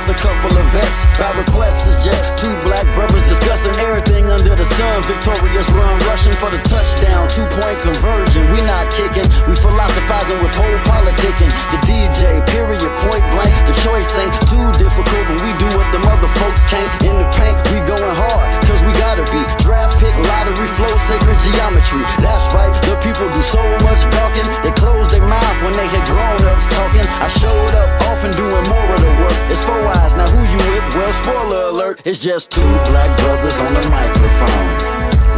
press. A couple of vets. By request is just two the sun. Victorious run, rushing for the touchdown. Two point conversion. We not kicking. We philosophizing with pole politicking. The DJ, period, point blank. The choice ain't too difficult, but we do what the mother folks can't. In the paint, we going hard, cause we gotta be. Draft pick, lottery flow, sacred geometry. That's right, the people do so much talking. They close their mouth when they hear grown ups talking. I showed up often doing more of the work. It's four eyes, now who you with? Well, spoiler alert, it's just two black brothers on the microphone.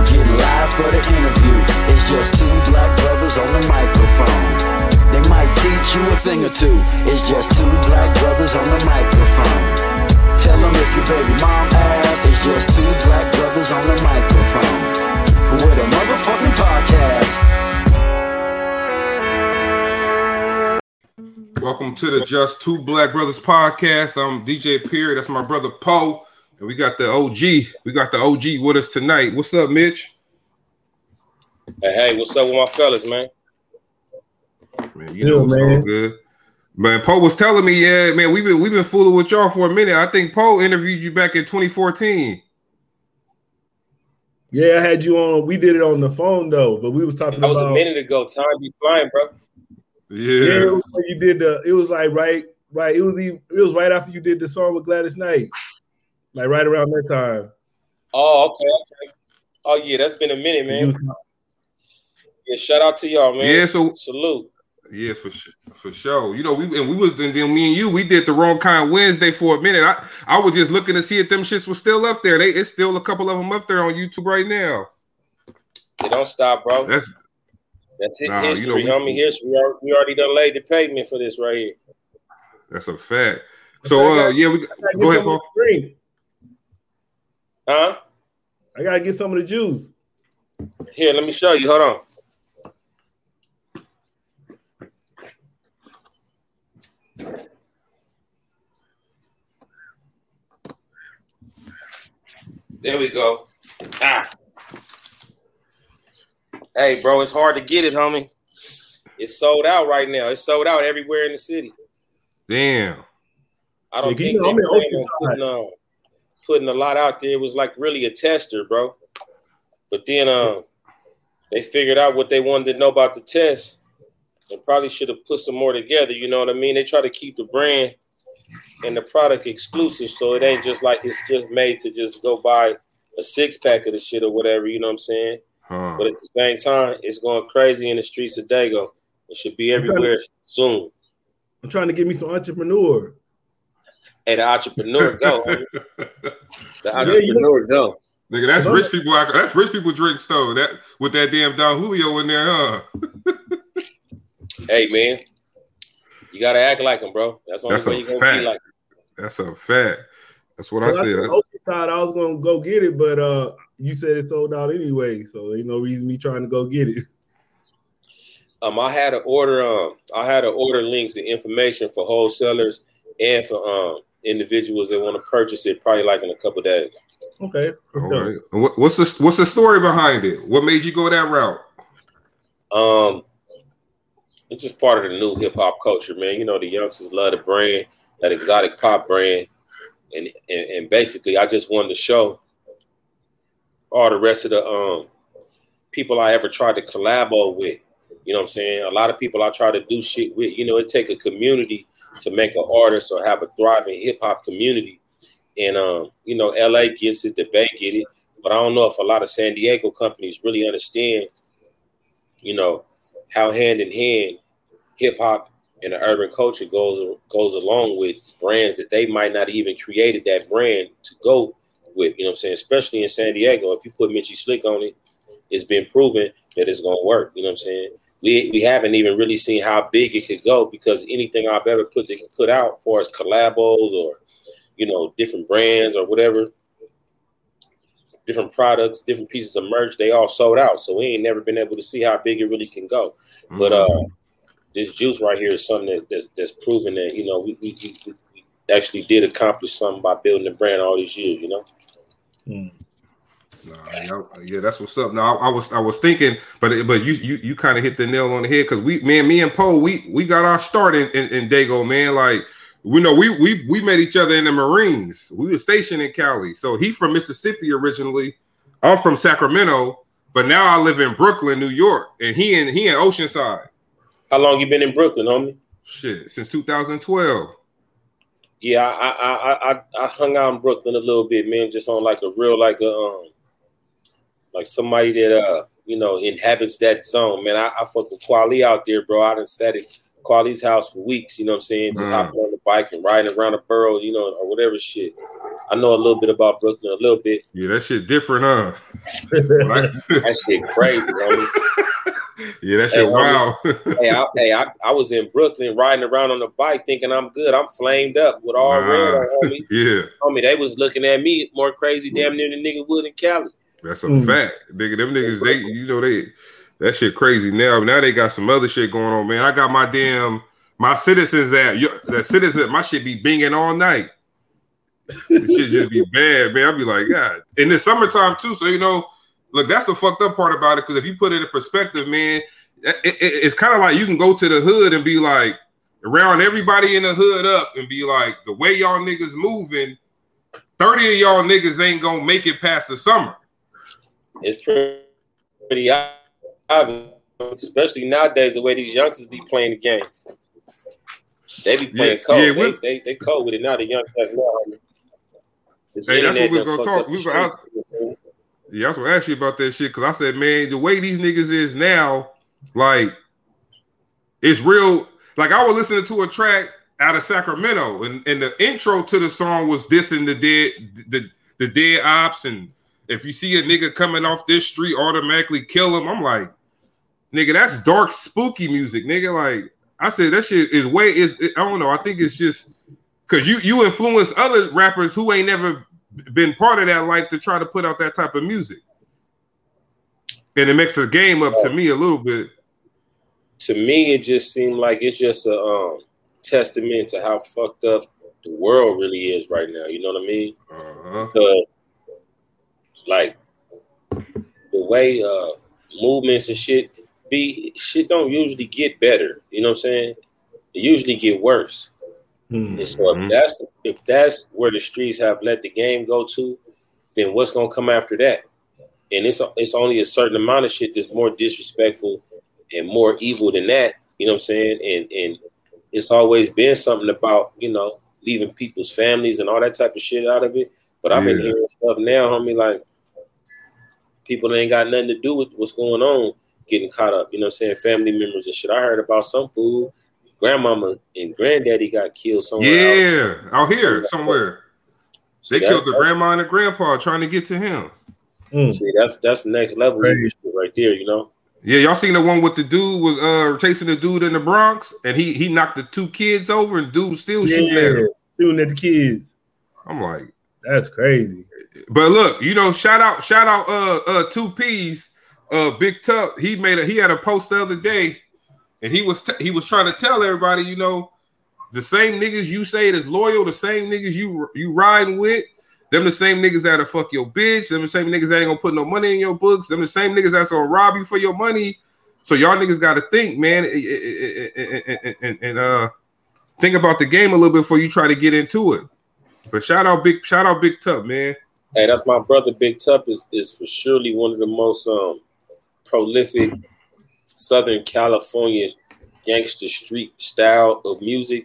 Get live for the interview. It's just two black brothers on the microphone. They might teach you a thing or two. It's just two black brothers on the microphone. Tell them if your baby mom asks. It's just two black brothers on the microphone. With a motherfucking podcast. Welcome to the Just Two Black Brothers podcast. I'm DJ Perry. That's my brother Poe. And we got the OG. We got the OG with us tonight. What's up, Mitch? Hey, hey, what's up with my fellas, man? Man, you know it's all good. Man, Poe was telling me, yeah, man, we've been we've been fooling with y'all for a minute. I think Poe interviewed you back in 2014. Yeah, I had you on. We did it on the phone though, but we was talking That was about. a minute ago. Time be flying, bro. Yeah, Yeah. it was when you did the. It was like right, right. It was even, it was right after you did the song with Gladys Knight, like right around that time. Oh, okay, okay. Oh yeah, that's been a minute, man. Yeah, shout out to y'all, man. Yeah, so Salute. yeah, for sure, for sure. You know, we and we was and then me and you, we did the wrong kind Wednesday for a minute. I I was just looking to see if them shits was still up there. They it's still a couple of them up there on YouTube right now. It don't stop, bro. That's That's it. Nah, you history, know, we- homie. History. We already, we already done laid the pavement for this right here. that's a fact. So uh yeah, we go ahead, some Paul. the drink. Huh? I gotta get some of the juice. Here, let me show you. Hold on. There we go. Ah. Hey, bro, it's hard to get it, homie. It's sold out right now. It's sold out everywhere in the city. Damn. I don't Yeah, think you know, they I'm in plan on putting, putting a lot out there. It was like really a tester, bro. But then um, they figured out what they wanted to know about the test and probably should have put some more together. You know what I mean? They try to keep the brand and the product exclusive, so it ain't just like it's just made to just go buy a six pack of the shit or whatever. You know what I'm saying? Huh. But at the same time, it's going crazy in the streets of Dago. It should be everywhere soon. I'm trying to get me some entrepreneur. Hey, the entrepreneur go. homie. The you know- entrepreneur go. Nigga, that's rich people. That's rich people drinks though. That with that damn Don Julio in there, huh? Hey man, you gotta act like him, bro. That's the only That's way a you gonna fact. be like. That's a fact. That's what I said. I, thought I was gonna go get it, but uh, you said it sold out anyway, so ain't no reason me trying to go get it. Um, I had to order um, I had to order links and information for wholesalers and for um individuals that want to purchase it, probably like in a couple days. Okay. All right. What's the what's the story behind it? What made you go that route? Um, it's just part of the new hip hop culture, man. You know, the youngsters love the brand, that exotic pop brand, and and, and basically, I just wanted to show all the rest of the um people I ever tried to collabo with. You know what I'm saying? A lot of people I try to do shit with. You know, it take a community to make an artist or have a thriving hip hop community. And um, you know, LA gets it, the Bay get it, but I don't know if a lot of San Diego companies really understand, you know, how hand in hand hip hop and the urban culture goes goes along with brands that they might not even created that brand to go with. You know what I'm saying? Especially in San Diego, if you put Mitchy Slick on it, it's been proven that it's gonna work. You know what I'm saying? We we haven't even really seen how big it could go because anything I've ever put to, put out, for as collabos or you know different brands or whatever, different products, different pieces of merch. They all sold out, so we ain't never been able to see how big it really can go. Mm-hmm. But uh, this juice right here is something that, that's, that's proven that you know we, we, we, we, actually did accomplish something by building the brand all these years. You know. Mm. Nah, yeah, that's what's up. Now I, I, was I was thinking, but but you you you kind of hit the nail on the head because we man, me and Poe, we we got our start in, in, in Dago, man. Like we know we we we met each other in the Marines. We were stationed in Cali. So he from Mississippi originally. I'm from Sacramento, but now I live in Brooklyn, New York, and he in he in Oceanside. How long you been in Brooklyn, homie? Shit, since 2012. Yeah, I I I I hung out in Brooklyn a little bit, man, just on like a real like a um like somebody that uh you know inhabits that zone, man. I, I fuck with Kweli out there, bro. I done sat at Kweli's house for weeks, you know what I'm saying? Just mm. hopping on the bike and riding around the borough, you know, or whatever shit. I know a little bit about Brooklyn, a little bit. Yeah, that shit different, huh? that shit crazy, bro. Yeah, that shit hey, wild. hey, I, hey, I, I was in Brooklyn riding around on the bike thinking I'm good. I'm flamed up with all nah, red homie. Yeah. Homie, they was looking at me more crazy damn near the nigga would in Cali. That's a mm. fact. Nigga, them niggas, they, you know, they that shit crazy now. Now they got some other shit going on, man. I got my damn my citizens at the citizens, my shit be binging all night. This shit just be bad, man. I'll be like, God. In the summertime too. So you know, look, that's the fucked up part about it. Because if you put it in perspective, man, it, it, it's kind of like you can go to the hood and be like, around everybody in the hood up and be like, the way y'all niggas moving, 30 of y'all niggas ain't gonna make it past the summer. It's pretty obvious, especially nowadays, the way these youngsters be playing the game. They be playing yeah, cold. Yeah, they, they, they cold with it now. The young guys now. Hey, that's what we are gonna talk. We gonna ask, yeah, I was gonna ask you about that shit because I said, man, the way these niggas is now, like, it's real. Like I was listening to a track out of Sacramento, and, and the intro to the song was dissing the dead, the the dead ops, and if you see a nigga coming off this street, automatically kill him. I'm like, nigga, that's dark, spooky music, nigga. Like I said, that shit is way is. I don't know. I think it's just because you you influence other rappers who ain't never been part of that life to try to put out that type of music, and it makes the game up to me a little bit. To me, it just seemed like it's just a um, testament to how fucked up the world really is right now. You know what I mean? Uh-huh. So, like the way uh, movements and shit be, shit don't usually get better. You know what I'm saying? They usually get worse. Mm-hmm. And so if that's the, if that's where the streets have let the game go to, then what's gonna come after that? And it's it's only a certain amount of shit that's more disrespectful and more evil than that. You know what I'm saying? And and it's always been something about you know leaving people's families and all that type of shit out of it. But I've been hearing stuff now, homie, like people ain't got nothing to do with what's going on, getting caught up. You know what I'm saying? Family members and shit. I heard about some fool grandmama and granddaddy got killed somewhere. Yeah, out, out here somewhere. They killed the grandma and the grandpa trying to get to him. Mm. See, that's that's next level right there, you know. Yeah, y'all seen the one with the dude was uh chasing the dude in the Bronx, and he he knocked the two kids over, and dude still yeah, shooting at him, shooting at the kids. I'm like, that's crazy. But look, you know, shout out, shout out, uh, uh, two P's, uh, Big Tuck. He made a he had a post the other day and he was t- he was trying to tell everybody, you know, the same niggas you say is loyal, the same niggas you you riding with, them the same niggas that'll fuck your bitch, them the same niggas that ain't gonna put no money in your books, them the same niggas that's gonna rob you for your money. So y'all niggas got to think, man, and, and uh, think about the game a little bit before you try to get into it. But shout out big, shout out Big Tup, man. Hey, that's my brother. Big Tup is is for surely one of the most um prolific Southern California gangster street style of music.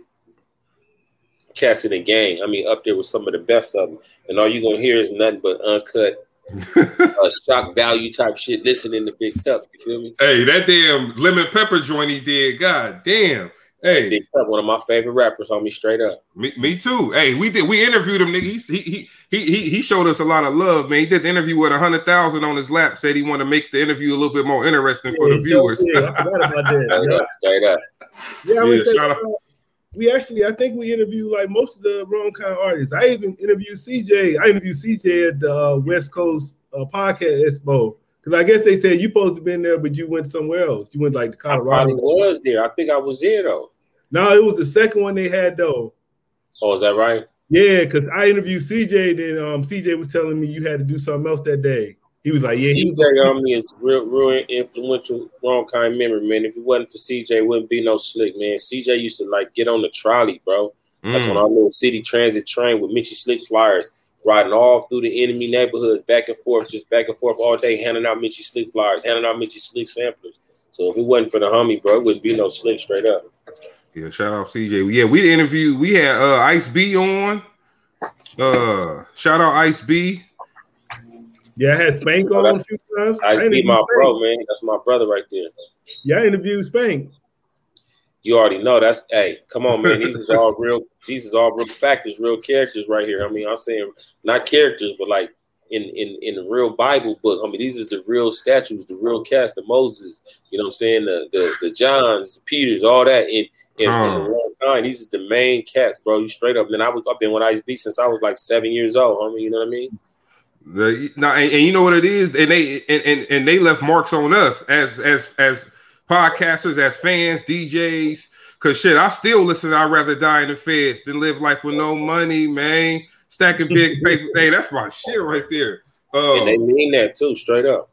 Cats in the gang. I mean, up there with some of the best of them. And all you're gonna hear is nothing but uncut, uh, shock value type shit. Listening to Big Tuck. You feel me? Hey, that damn lemon pepper joint he did. God damn. Hey, Big Tuck, one of my favorite rappers on me straight up. Me, me too. Hey, we did we interviewed him, nigga. He, he he he he showed us a lot of love, man. He did the interview with a hundred thousand on his lap. Said he wanted to make the interview a little bit more interesting yeah, for the viewers. Yeah, I forgot about that. straight up. Yeah, yeah shout out. We actually, I think we interviewed like most of the wrong kind of artists. I even interviewed CJ. I interviewed CJ at the uh, West Coast uh, uh, podcast expo? Because I guess they said you supposed to been there, but you went somewhere else. You went like to Colorado. I was there. I think I was there though. No, it was the second one they had though. Oh, is that right? Yeah, because I interviewed CJ, then um, CJ was telling me you had to do something else that day. He was like, "Yeah." CJ on me is real, real influential, wrong kind of memory, man. If it wasn't for CJ, it wouldn't be no slick, man. CJ used to like get on the trolley, bro, mm. like on our little city transit train with Mitchy Slick flyers, riding all through the enemy neighborhoods, back and forth, just back and forth all day, handing out Mitchy Slick flyers, handing out Mitchy Slick samplers. So if it wasn't for the homie, bro, it wouldn't be no slick straight up. Yeah, shout out CJ. Yeah, we interviewed. We had uh, Ice B on. Uh, shout out Ice B. Yeah, I had Spank on a few times. Ice B, my bro, man. That's my brother right there. Yeah, I interviewed Spank. You already know that's hey, come on, man. These is all real. These is all real factors, real characters right here. I mean, I'm saying not characters, but like in in in the real Bible book. I mean, these is the real statues, the real cast of Moses. You know what I'm saying? The the, the Johns, the Peters, all that in in, in the time. These is the main cast, bro. You straight up. Man, I was I've been with Ice B since I was like seven years old. homie. you know what I mean? The, no, and, and, you know what it is, and they and, and and they left marks on us as as as podcasters, as fans, DJs. Cause shit, I still listen. I'd rather die in the feds than live life with no money, man. Stacking big paper. hey, that's my shit right there. Uh, and they mean that too, straight up.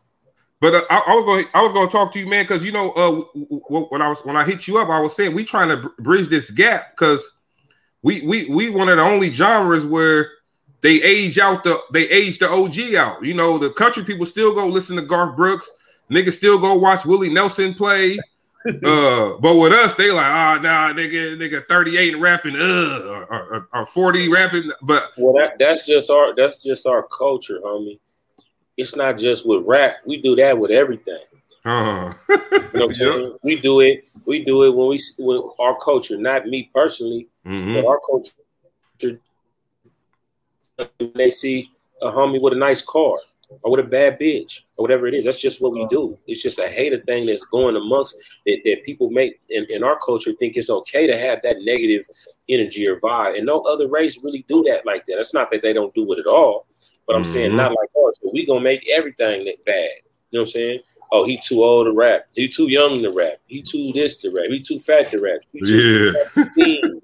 But uh, I, I, was going, I was going to talk to you, man, because you know, uh, when I was when I hit you up, I was saying we trying to bridge this gap because we we we one of the only genres where they age out the they age the OG out. You know, the country people still go listen to Garth Brooks. Niggas still go watch Willie Nelson play. uh, but with us, they like, ah, oh, nah, nigga, nigga, 38 rapping, uh, or, or, or 40 rapping. But well, that, that's just our that's just our culture, homie. It's not just with rap. We do that with everything. Uh-huh. you know what I'm saying? We do it. We do it when we with our culture, not me personally, mm-hmm. but our culture. They see a homie with a nice car or with a bad bitch or whatever it is. That's just what we do. It's just a hater thing that's going amongst that, that people make in, in, our culture think it's okay to have that negative energy or vibe. And no other race really do that like that. It's not that they don't do it at all, but I'm mm-hmm. saying not like us. So we gonna make everything that bad. You know what I'm saying? Oh, he too old to rap. He too young to rap. He too this to rap. He too fat to rap. He too yeah. To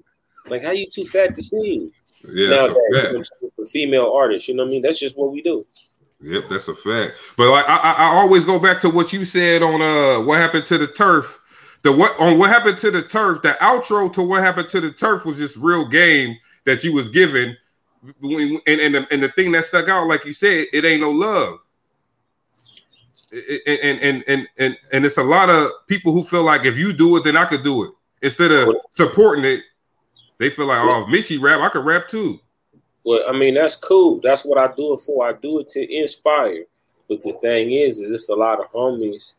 like how you too fat to sing? Yeah, Nowadays, for female artists, you know what I mean? That's just what we do. Yep, that's a fact. But like I, I, I always go back to what you said on uh what happened to the turf. The what on what happened to the turf, the outro to what happened to the turf was just real game that you was given. And and the, and the thing that stuck out, like you said, it ain't no love. And and and and and it's a lot of people who feel like if you do it, then I could do it. Instead of supporting it, they feel like, oh, Mitchy rap, I could rap too. Well, I mean, that's cool. That's what I do it for. I do it to inspire. But the thing is, is it's a lot of homies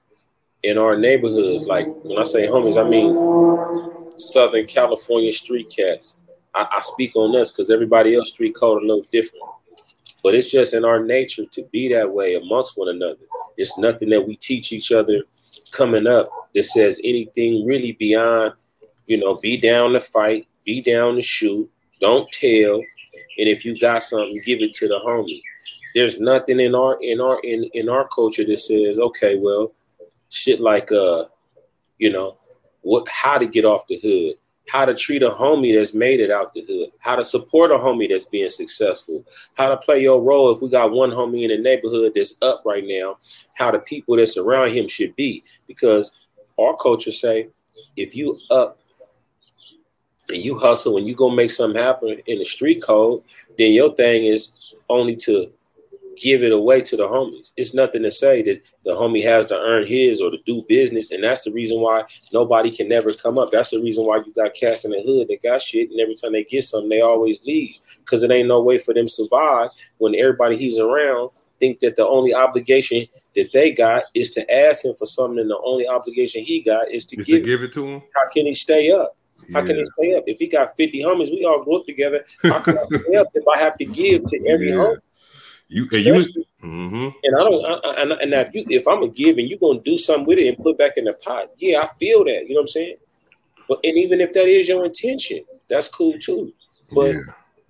in our neighborhoods. Like when I say homies, I mean Southern California street cats. I, I speak on this because everybody else street code a little different. But it's just in our nature to be that way amongst one another. It's nothing that we teach each other coming up that says anything really beyond, you know, be down to fight, be down to shoot, don't tell, and if you got something, give it to the homie. There's nothing in our in our in, in our culture that says, okay, well, shit like uh, you know, what how to get off the hood, how to treat a homie that's made it out the hood, how to support a homie that's being successful, how to play your role if we got one homie in the neighborhood that's up right now, how the people that's around him should be. Because our culture say, if you up and you hustle and you go make something happen in the street code, then your thing is only to give it away to the homies. It's nothing to say that the homie has to earn his or to do business. And that's the reason why nobody can never come up. That's the reason why you got cats in the hood that got shit. And every time they get something, they always leave. Because it ain't no way for them to survive when everybody he's around think that the only obligation that they got is to ask him for something, and the only obligation he got is to, give, to give it to him. How can he stay up? How yeah. can he stay up? If he got 50 homies, we all grew up together. How can I stay up if I have to give to every yeah. home? You and you mm-hmm. and I don't I, I, and, and if you if I'm a give and you're gonna do something with it and put back in the pot, yeah, I feel that. You know what I'm saying? But and even if that is your intention, that's cool too. But yeah.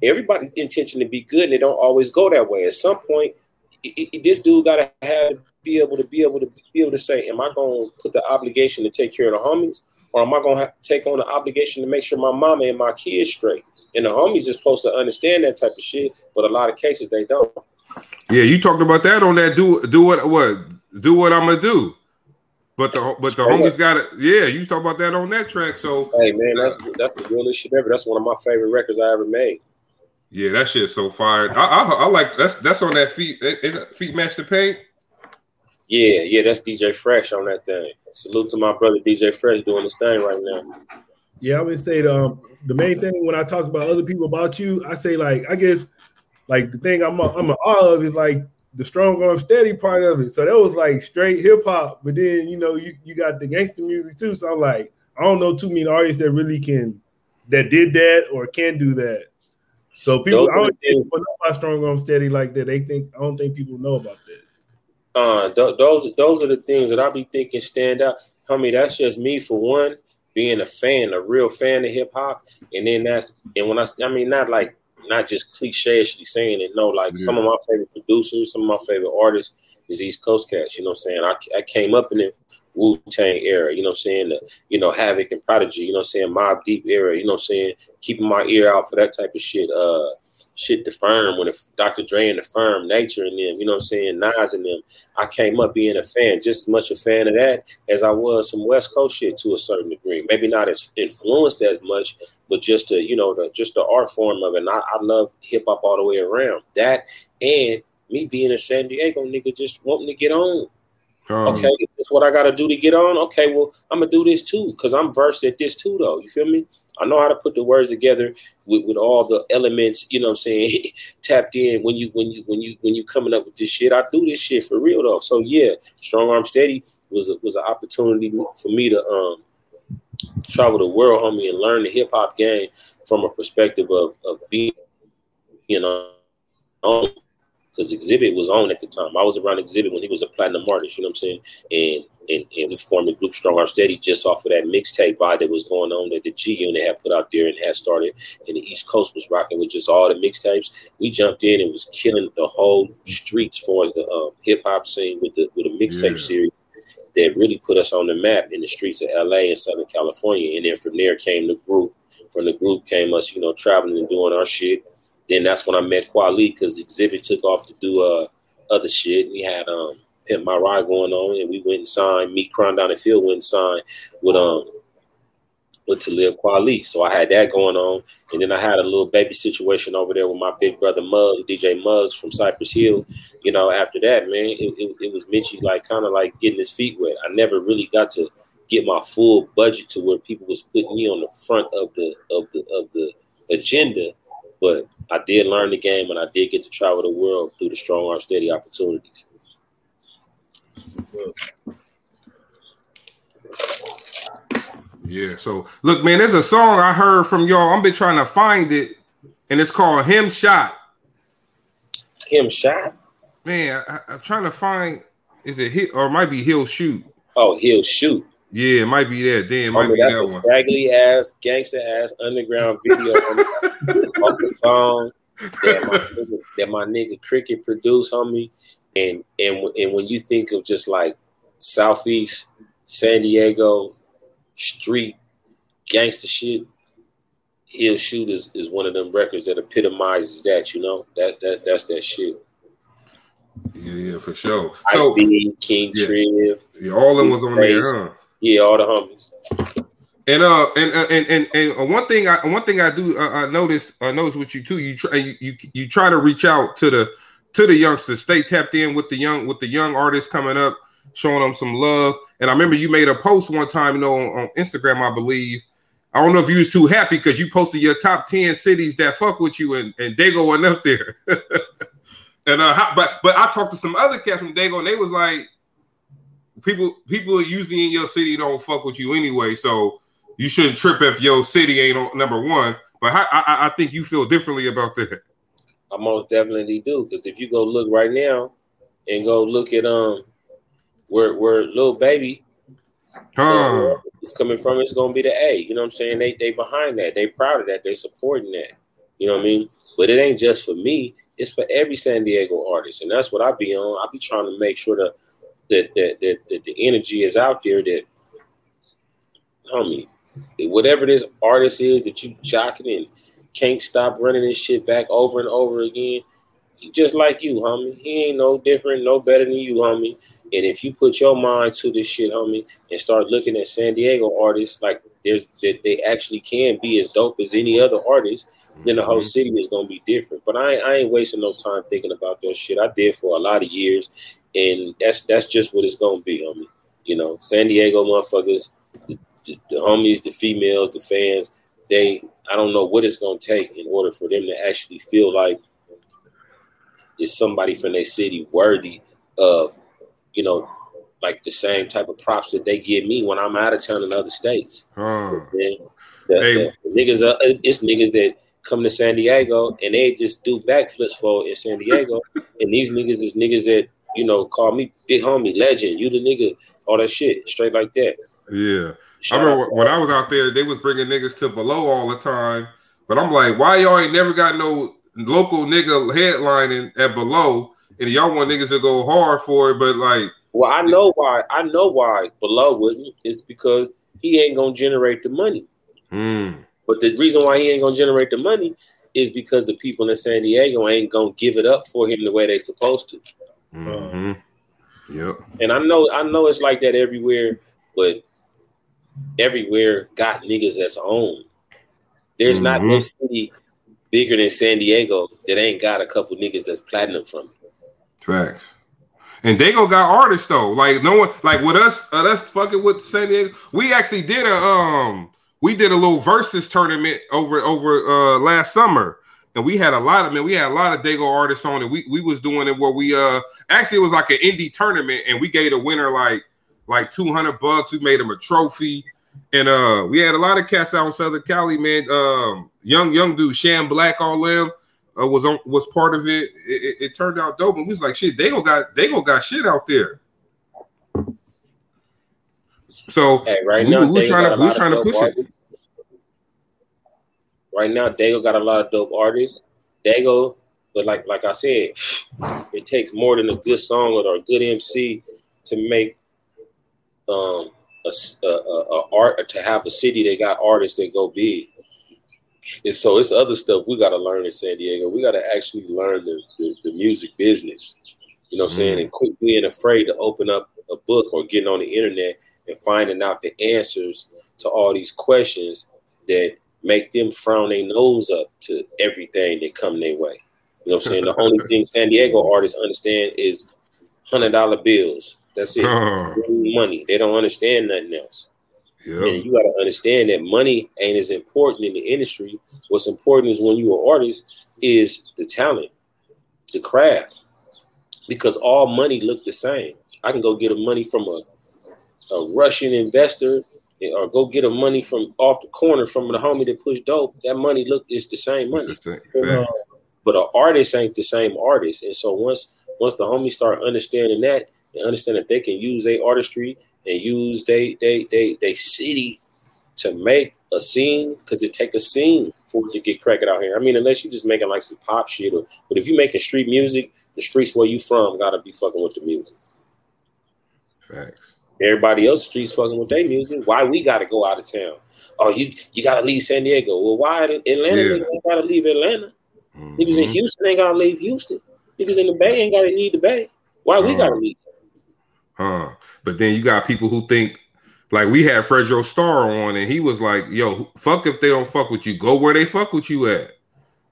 everybody's intention to be good and it don't always go that way. At some point, it, it, this dude gotta have be able to be able to be able to say, am I gonna put the obligation to take care of the homies, or am I gonna take on the obligation to make sure my mama and my kids straight? And the homies is supposed to understand that type of shit, but a lot of cases they don't. Yeah, you talked about that on that do do what what do what I'm gonna do. But the but the homies got it. Yeah, you talk about that on that track. So hey man, that's that's the realest shit ever. That's one of my favorite records I ever made. Yeah, that shit's so fired. I, I, I like that's that's on that feet feet match the paint. Yeah, yeah, that's DJ Fresh on that thing. Salute to my brother DJ Fresh doing this thing right now. Yeah, I would say the, um, the main thing when I talk about other people about you, I say like I guess like the thing I'm a, I'm an all of is like the strong arm steady part of it. So that was like straight hip hop, but then you know you, you got the gangster music too. So I'm like, I don't know too many artists that really can that did that or can do that. So people, I don't think people know about strong arm steady like that. They think I don't think people know about that. Uh, th- those those are the things that I be thinking stand out. Homie, that's just me for one, being a fan, a real fan of hip hop, and then that's and when I I mean not like not just clicheishly saying it. No, like yeah. some of my favorite producers, some of my favorite artists is East Coast cats. You know what I'm saying? I, I came up in the Wu Tang era. You know what I'm saying? The, you know Havoc and Prodigy. You know what I'm saying? Mobb Deep era. You know what I'm saying? Keeping my ear out for that type of shit. Uh, shit, the firm when the, Dr. Dre and the firm, Nature and them. You know what I'm saying? Nas and them. I came up being a fan, just as much a fan of that as I was some West Coast shit to a certain degree. Maybe not as influenced as much, but just to you know the just the art form of it. And I, I love hip hop all the way around. That and me being a San Diego nigga, just wanting to get on. Um, okay, that's what I got to do to get on. Okay, well I'm gonna do this too because I'm versed at this too, though. You feel me? I know how to put the words together with, with all the elements, you know what I'm saying, tapped in when you when you when you when you coming up with this shit. I do this shit for real though. So yeah, strong arm steady was a, was an opportunity for me to um travel the world, homie, and learn the hip hop game from a perspective of, of being, you know, on because Xzibit was on at the time. I was around Xzibit when he was a platinum artist, you know what I'm saying? And and, and we formed a group Strong Arm Steady just off of that mixtape vibe that was going on that the G Unit had put out there and had started. And the East Coast was rocking with just all the mixtapes. We jumped in and was killing the whole streets for as the um, hip hop scene with the with a mixtape yeah. series that really put us on the map in the streets of LA and Southern California. And then from there came the group. From the group came us, you know, traveling and doing our shit. Then that's when I met Kweli because Xzibit took off to do uh, other shit. We had um Pimp My Ride going on, and we went and signed. Me, Krondon the Field went and signed with um with Talib Kweli. So I had that going on. And then I had a little baby situation over there with my big brother Muggs, DJ Muggs from Cypress Hill. You know, after that, man, it, it, it was Mitchy like kind of like getting his feet wet. I never really got to get my full budget to where people was putting me on the front of the of the of the agenda. But I did learn the game and I did get to travel the world through the strong arm steady opportunities. Yeah. So look, man, there's a song I heard from y'all. I've been trying to find it, and it's called "Him Shot." Him shot. Man, I, am trying to find. Is it hit or it might be He'll Shoot? Oh, He'll Shoot. Yeah, it might be that. Damn, might oh, be that's that a one. Scraggly ass, gangster ass underground video off the song that my, nigga, that my nigga Cricket produced on me. And and and when you think of just like Southeast San Diego street gangster shit, He'll Shoot is, is one of them records that epitomizes that, you know. That that that's that shit. Yeah, yeah, for sure. Ice so, B, King yeah, Triv. Yeah, all of them was on there, huh? Yeah, all the homies. And uh, and uh, and and, and uh, one thing I one thing I do uh, I notice I notice with you too. You try you, you you try to reach out to the to the youngsters. Stay tapped in with the young with the young artists coming up, showing them some love. And I remember you made a post one time, you know, on, on Instagram, I believe. I don't know if you was too happy because you posted your top 10 cities that fuck with you and, and Dago went up there. and uh but but I talked to some other cats from Dago and they was like people people usually in your city don't fuck with you anyway. So you shouldn't trip if your city ain't on number one. But I, I, I think you feel differently about that. I most definitely do because if you go look right now and go look at um where where little baby huh. is coming from, it's gonna be the A. You know what I'm saying? They they behind that. They proud of that. They supporting that. You know what I mean? But it ain't just for me. it's for every San Diego artist, and that's what I be on. I be trying to make sure that that that, that, that the energy is out there that homie, whatever this artist is that you jocking and can't stop running this shit back over and over again. He just like you, homie. He ain't no different, no better than you, homie. And if you put your mind to this shit, homie, and start looking at San Diego artists like there's that they actually can be as dope as any other artist, then the whole mm-hmm. city is gonna be different. But I, I ain't wasting no time thinking about that shit. I did for a lot of years, and that's that's just what it's gonna be, homie. You know, San Diego motherfuckers, the, the, the homies, the females, the fans, they I don't know what it's gonna take in order for them to actually feel like is somebody from their city worthy of, you know, like the same type of props that they give me when I'm out of town in other states. Huh. The, hey. the, the niggas, uh, it's niggas that come to San Diego and they just do backflips for in San Diego, and these niggas is niggas that you know call me big homie, legend, you the nigga, all that shit, straight like that. Yeah. Shout I remember when I was out there, they was bringing niggas to Belo all the time. But I'm like, why y'all ain't never got no local nigga headlining at Belo, and y'all want niggas to go hard for it, but like, well, I know why. I know why Belo wouldn't. It's because he ain't gonna generate the money. Mm. But the reason why he ain't gonna generate the money is because the people in San Diego ain't gonna give it up for him the way they supposed to. Mm-hmm. Yep. And I know, I know it's like that everywhere, but everywhere got niggas that's own. There's mm-hmm. not no city bigger than San Diego that ain't got a couple niggas that's platinum from It. Facts. And Dago got artists though. Like no one, like with us, uh, us fucking with San Diego. We actually did a um, we did a little versus tournament over over uh last summer, and we had a lot of man. We had a lot of Dago artists on it. We we was doing it where we uh actually it was like an indie tournament, and we gave the winner like like two hundred bucks. We made him a trophy. And uh, we had a lot of cats out in Southern Cali, man. Um, young young dude, Sham Black, all them uh, was on was part of it. It, it. it, turned out dope, and we was like, shit, they go got they go got shit out there. So hey, right we, now, we, we trying to we trying to push artists. it. Right now, Dago got a lot of dope artists. Dago, but like like I said, it takes more than a good song or a good MC to make um a, a, a art to have a city that got artists that go big. And so it's other stuff we got to learn in San Diego. We got to actually learn the, the, the, music business. You know what I'm saying? Mm. And quit being afraid to open up a book or getting on the internet and finding out the answers to all these questions that make them frown their nose up to everything that come their way. You know what I'm saying? the only thing San Diego artists understand is hundred dollar bills that's it. Uh-huh. money. They don't understand nothing else. Yep. And you got to understand that money ain't as important in the industry. What's important is when you're an artist is the talent, the craft, because all money look the same. I can go get a money from a, a Russian investor or go get a money from off the corner from the homie that pushed dope. That money look is the same money. The but an uh, artist ain't the same artist. And so once once the homies start understanding that, and understand that they can use their artistry and use they they they they city to make a scene because it take a scene for it to get cracking out here. I mean, unless you just making like some pop shit, or but if you making street music, the streets where you from gotta be fucking with the music. Facts. Everybody else streets fucking with their music. Why we gotta go out of town? Oh, you you gotta leave San Diego. Well, why Atlanta yeah. ain't gotta leave Atlanta? Mm-hmm. Niggas in Houston ain't gotta leave Houston. Niggas in the Bay ain't gotta leave the Bay. Why we gotta leave? Huh. But then you got people who think like we had Fredro Starr on, and he was like, "Yo, fuck if they don't fuck with you. Go where they fuck with you at.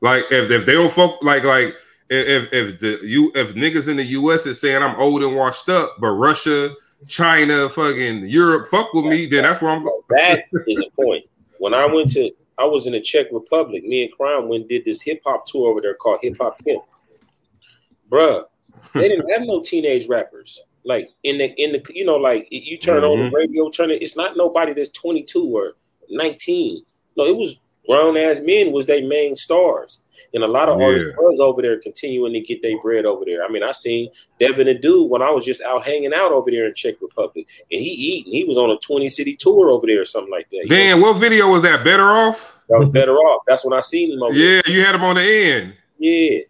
Like if, if they don't fuck like like if if the you if niggas in the U.S. is saying I'm old and washed up, but Russia, China, fucking Europe fuck with me, then that's where I'm. going. That is a point. When I went to, I was in the Czech Republic. Me and Crime went did this hip hop tour over there called Hip Hop Camp. Bruh, they didn't have no teenage rappers. Like in the in the you know like you turn mm-hmm. on the radio, turn it. It's not nobody that's twenty two or nineteen. No, it was grown ass men was their main stars, and a lot of yeah. artists was over there continuing to get their bread over there. I mean, I seen Devin the dude when I was just out hanging out over there in Czech Republic, and he eating. He was on a twenty city tour over there or something like that. Damn, what video was that? Better off. That was better off. That's when I seen him. yeah, there. Yeah, you had him on the end. Yeah.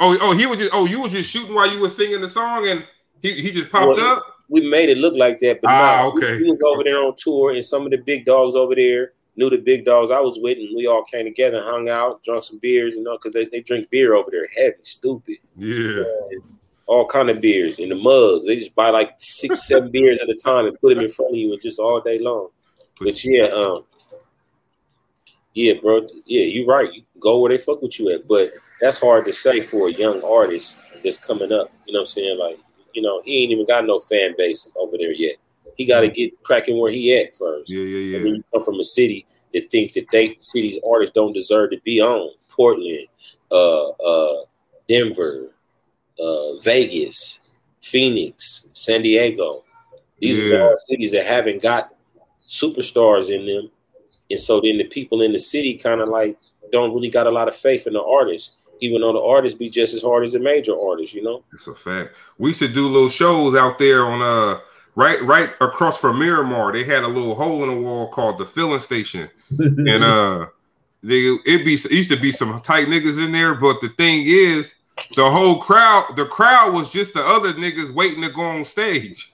Oh, oh, he was just. Oh, you were just shooting while you were singing the song, and he, he just popped well, up. We made it look like that, but ah, no, okay. He, he was over there on tour, and some of the big dogs over there knew the big dogs I was with, and we all came together, hung out, drunk some beers, you know, because they, they drink beer over there, heavy, stupid. Yeah. all kind of beers in the mugs. They just buy like six, seven beers at a time and put them in front of you and just all day long. But yeah, um, yeah, bro, yeah, you're right. You go where they fuck with you at, but that's hard to say for a young artist that's coming up. You know what I'm saying? Like, you know, he ain't even got no fan base over there yet he got to get cracking where he at first. Yeah, yeah, yeah. And you come from a city that think that they cities artists don't deserve to be on. Portland, uh, uh, Denver, uh, Vegas, Phoenix, San Diego. These yeah. are all cities that haven't got superstars in them, and so then the people in the city kind of like don't really got a lot of faith in the artists even though the artists be just as hard as the major artists, you know. It's a fact. We should do little shows out there on uh right right across from Miramar, they had a little hole in the wall called the filling station, and uh, they it be it used to be some tight niggas in there, but the thing is, the whole crowd, the crowd was just the other niggas waiting to go on stage.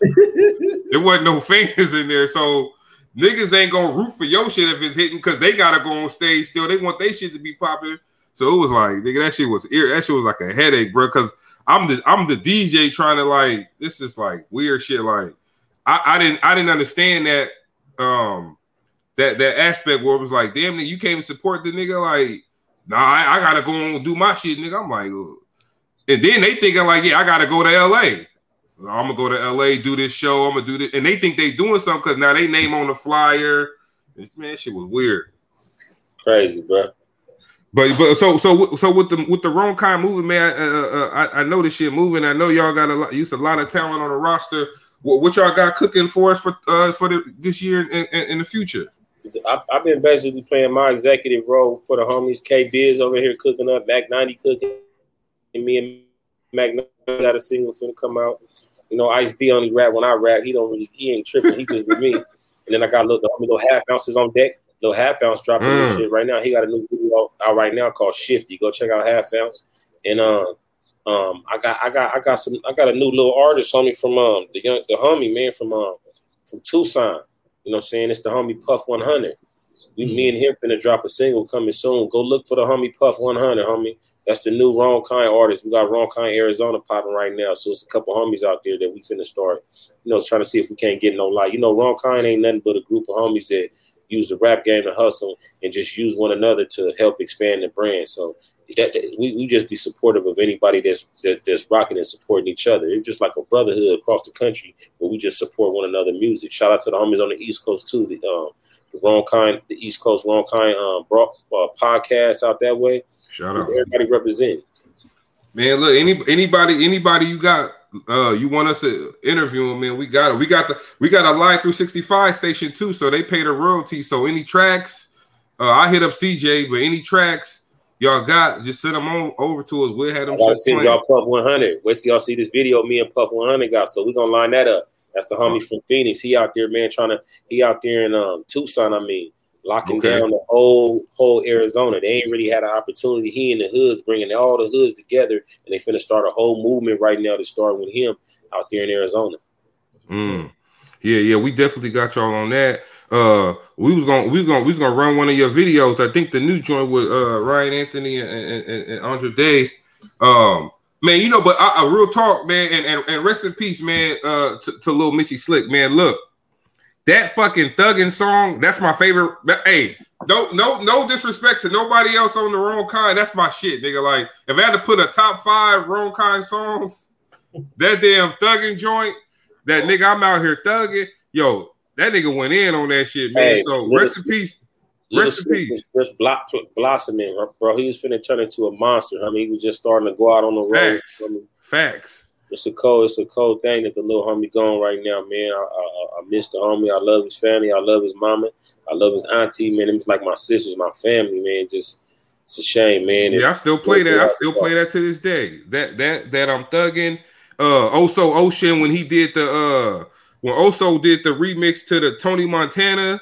there wasn't no fans in there, so niggas ain't gonna root for your shit if it's hitting because they gotta go on stage still. They want their shit to be popular. So it was like, nigga, that shit was ear. that shit was like a headache, bro. Because I'm the I'm the DJ trying to like this is like weird shit. Like I, I didn't I didn't understand that um that that aspect where it was like, damn nigga, you came to support the nigga. Like, nah, I, I gotta go and do my shit, nigga. I'm like, Ugh. and then they thinking like, yeah, I gotta go to LA. I'm gonna go to LA, do this show. I'm gonna do this, and they think they doing something because now they name on the flyer. Man, shit was weird. Crazy, bro. But but so so so with the with the wrong kind of moving, man. Uh, uh, I I know this shit moving. I know y'all got a lot, use a lot of talent on the roster. What, what y'all got cooking for us for uh, for the, this year and in the future? I, have been basically playing my executive role for the homies. K Biz over here cooking up, Mac 90 cooking, and me and Mac 90 got a single finna come out. You know, Ice B only rap when I rap. He don't really, he ain't tripping. He just with me. And then I got a little, little half ounces on deck. Little half ounce dropping mm. shit right now. He got a new video out right now called Shifty. Go check out half ounce. And um, um, I got I got I got some I got a new little artist homie from um the young the homie man from um from Tucson. You know what I'm saying? It's the homie Puff 100. We, me and him finna drop a single coming soon. Go look for the homie Puff 100, homie. That's the new Wrong Kind artist. We got Wrong Kind Arizona popping right now. So it's a couple homies out there that we finna start, you know, trying to see if we can't get no light. You know, Wrong Kind ain't nothing but a group of homies that use the rap game to hustle and just use one another to help expand the brand. So that, that, we, we just be supportive of anybody that's that, that's rocking and supporting each other. It's just like a brotherhood across the country where we just support one another music. Shout out to the homies on the East Coast too. The, um, the wrong kind, the East Coast wrong kind um bro, uh, podcast out that way. Shout out everybody represent. Man, look, any anybody anybody you got uh you want us to interview them, man, we got it. We got the we got a Live365 station too, so they pay the royalty. So any tracks, uh I hit up CJ, but any tracks y'all got, just send them on over to us. We'll have them. I send y'all Puff 100. Wait till y'all see this video me and Puff 100 got. So we're gonna line that up. That's the homie from Phoenix. He out there, man, trying to he out there in um Tucson, I mean, locking okay. down the whole whole Arizona. They ain't really had an opportunity. He and the hoods bringing all the hoods together, and they finna start a whole movement right now to start with him out there in Arizona. Mm. Yeah, yeah, we definitely got y'all on that. Uh, we was gonna we was gonna we was gonna run one of your videos. I think the new joint with uh Ryan Anthony and, and, and, and Andra Day. Um, man, you know, but a real talk, man, and, and, and rest in peace, man. Uh, to, to little Mitchy Slick, man. Look, that fucking thugging song. That's my favorite. Hey, no, no, no disrespect to nobody else on the wrong kind. That's my shit, nigga. Like, if I had to put a top five wrong kind songs, that damn thugging joint, that nigga, I'm out here thugging. Yo, that nigga went in on that shit, man. Hey, so rest in peace. Rest in peace. Just block, blossoming, bro. He was finna turn into a monster. I mean, he was just starting to go out on the road. Facts. I mean, Facts. It's a cold, it's a cold thing that the little homie going right now, man. I, I, I miss the homie. I love his family. I love his mama. I love his auntie, man. It's like my sisters, my family, man. Just it's a shame, man. Yeah, I still play that. I still play that to this day. That that that I'm thugging. Uh, also Ocean when he did the uh when Oso did the remix to the Tony Montana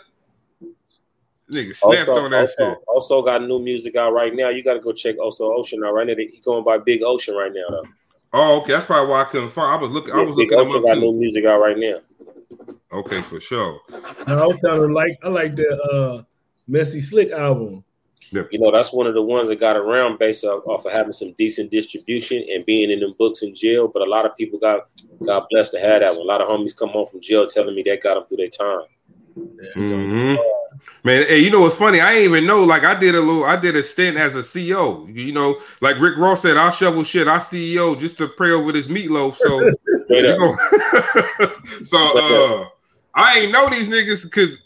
Nigga snapped also, on that also, shit. Also got new music out right now. You got to go check also Ocean out right now. He going by Big Ocean right now though. Oh, okay. That's probably why I couldn't find. I was looking. Yeah, I was Big looking. Ocean got new music out right now. Okay, for sure. I was kind of like I like the uh Mitchy Slick album. Yep. You know, that's one of the ones that got around based off, off of having some decent distribution and being in them books in jail. But a lot of people got got blessed to have that one. A lot of homies come home from jail telling me that got them through their time. Mm-hmm. Man, hey, you know what's funny? I ain't even know. Like, I did a little, I did a stint as a CEO. You know, like Rick Ross said, I shovel shit. I CEO just to pray over this meatloaf. So, so uh, I ain't know these niggas could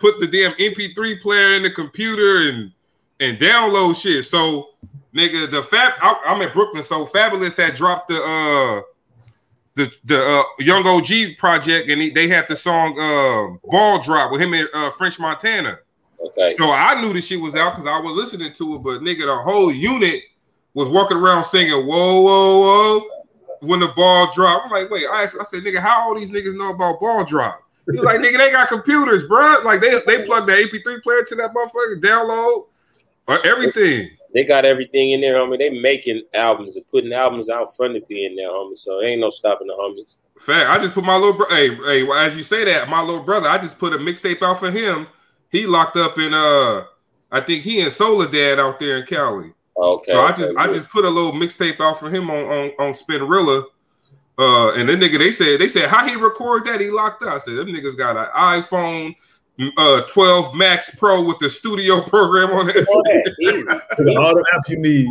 put the damn MP3 player in the computer and and download shit. So, nigga, the fab, I, am in Brooklyn, so Fabolous had dropped the uh the the uh, Young OG project, and he, they had the song uh, "Ball Drop" with him and uh, French Montana. Okay. So I knew the shit was out because I was listening to it, but nigga, the whole unit was walking around singing "Whoa, whoa, whoa" when the ball dropped. I'm like, wait, I, asked, I said, nigga, how all these niggas know about ball drop? He's like, nigga, they got computers, bro. Like they they plug the AP3 player to that motherfucker, download or everything they got everything in there, homie. They making albums and putting albums out front of being there, homie. So ain't no stopping the homies. Fact. I just put my little brother. Hey, hey. Well, as you say that, my little brother. I just put a mixtape out for him. He locked up in uh, I think he and Soledad out there in Cali. Okay. So I just I just put a little mixtape out for him on on on Spinrilla. Uh, and then nigga, they said they said how he record that he locked up. I said them niggas got an iPhone uh 12 Max Pro with the studio program on it. All the apps you need.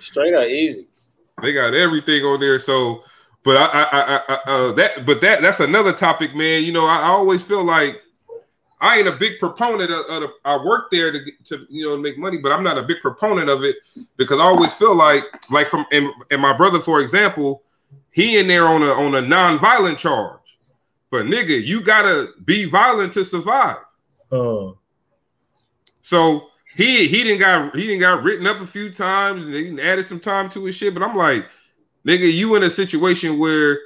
Straight up easy. They got everything on there. So, but I, I, I, I uh, that, but that, that's another topic, man. You know, I, I always feel like I ain't a big proponent of, of the, I work there to, to you know make money, but I'm not a big proponent of it because I always feel like, like from and, and my brother, for example, he in there on a on a non-violent charge. But nigga, you gotta be violent to survive. Oh. So he he didn't got he didn't got written up a few times and he added some time to his shit. But I'm like, nigga, you in a situation where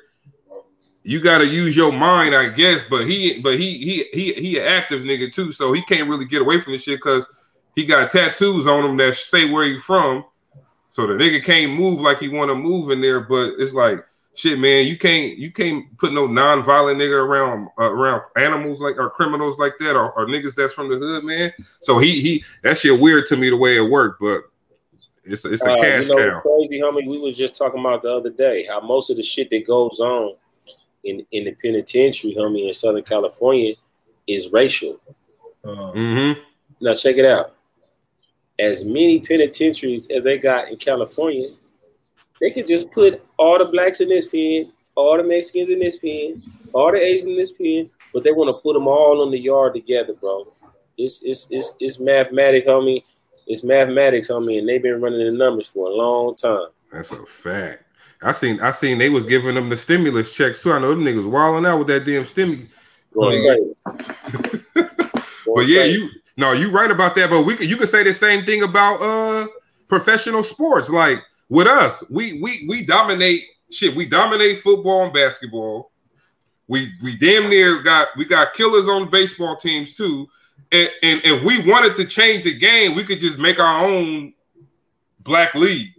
you gotta use your mind, I guess. But he but he he he he an active nigga too, so he can't really get away from this shit because he got tattoos on him that say where he from. So the nigga can't move like he want to move in there, but it's like shit, man, you can't you can't put no non-violent nigga around uh, around animals like or criminals like that or, or, niggas that's from the hood, man. So he he that shit weird to me the way it worked, but it's it's a uh, cash you know, cow. Crazy, homie. We was just talking about the other day how most of the shit that goes on in in the penitentiary, homie, in Southern California is racial. Uh, mm-hmm. Now check it out. As many penitentiaries as they got in California, they could just put all the blacks in this pen, all the Mexicans in this pen, all the Asians in this pen, but they want to put them all on the yard together, bro. It's it's it's it's mathematics, homie. It's mathematics, homie, and they've been running the numbers for a long time. That's a fact. I seen I seen they was giving them the stimulus checks too. I know them niggas wilding out with that damn stimulus. but yeah, you no, you right about that. But we could you could say the same thing about uh professional sports. Like with us, we we we dominate shit. We dominate football and basketball. We we damn near got we got killers on baseball teams too. And, and if we wanted to change the game, we could just make our own black league.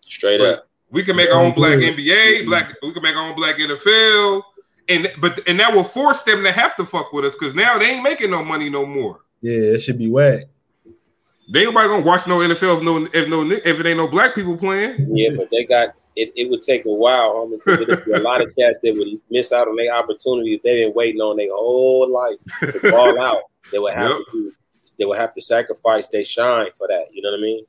Straight but up. We can make our own black NBA, black we can make our own black NFL. And but and that will force them to have to fuck with us because now they ain't making no money no more. Yeah, it should be whack. They ain't nobody gonna watch no NFL if no if no if it ain't no black people playing. Yeah, but they got it. It would take a while, homie, because there'd be a lot of cats that would miss out on their opportunity if they've been waiting on their whole life to ball out. They would have yep. to they would have to sacrifice their shine for that. You know what I mean?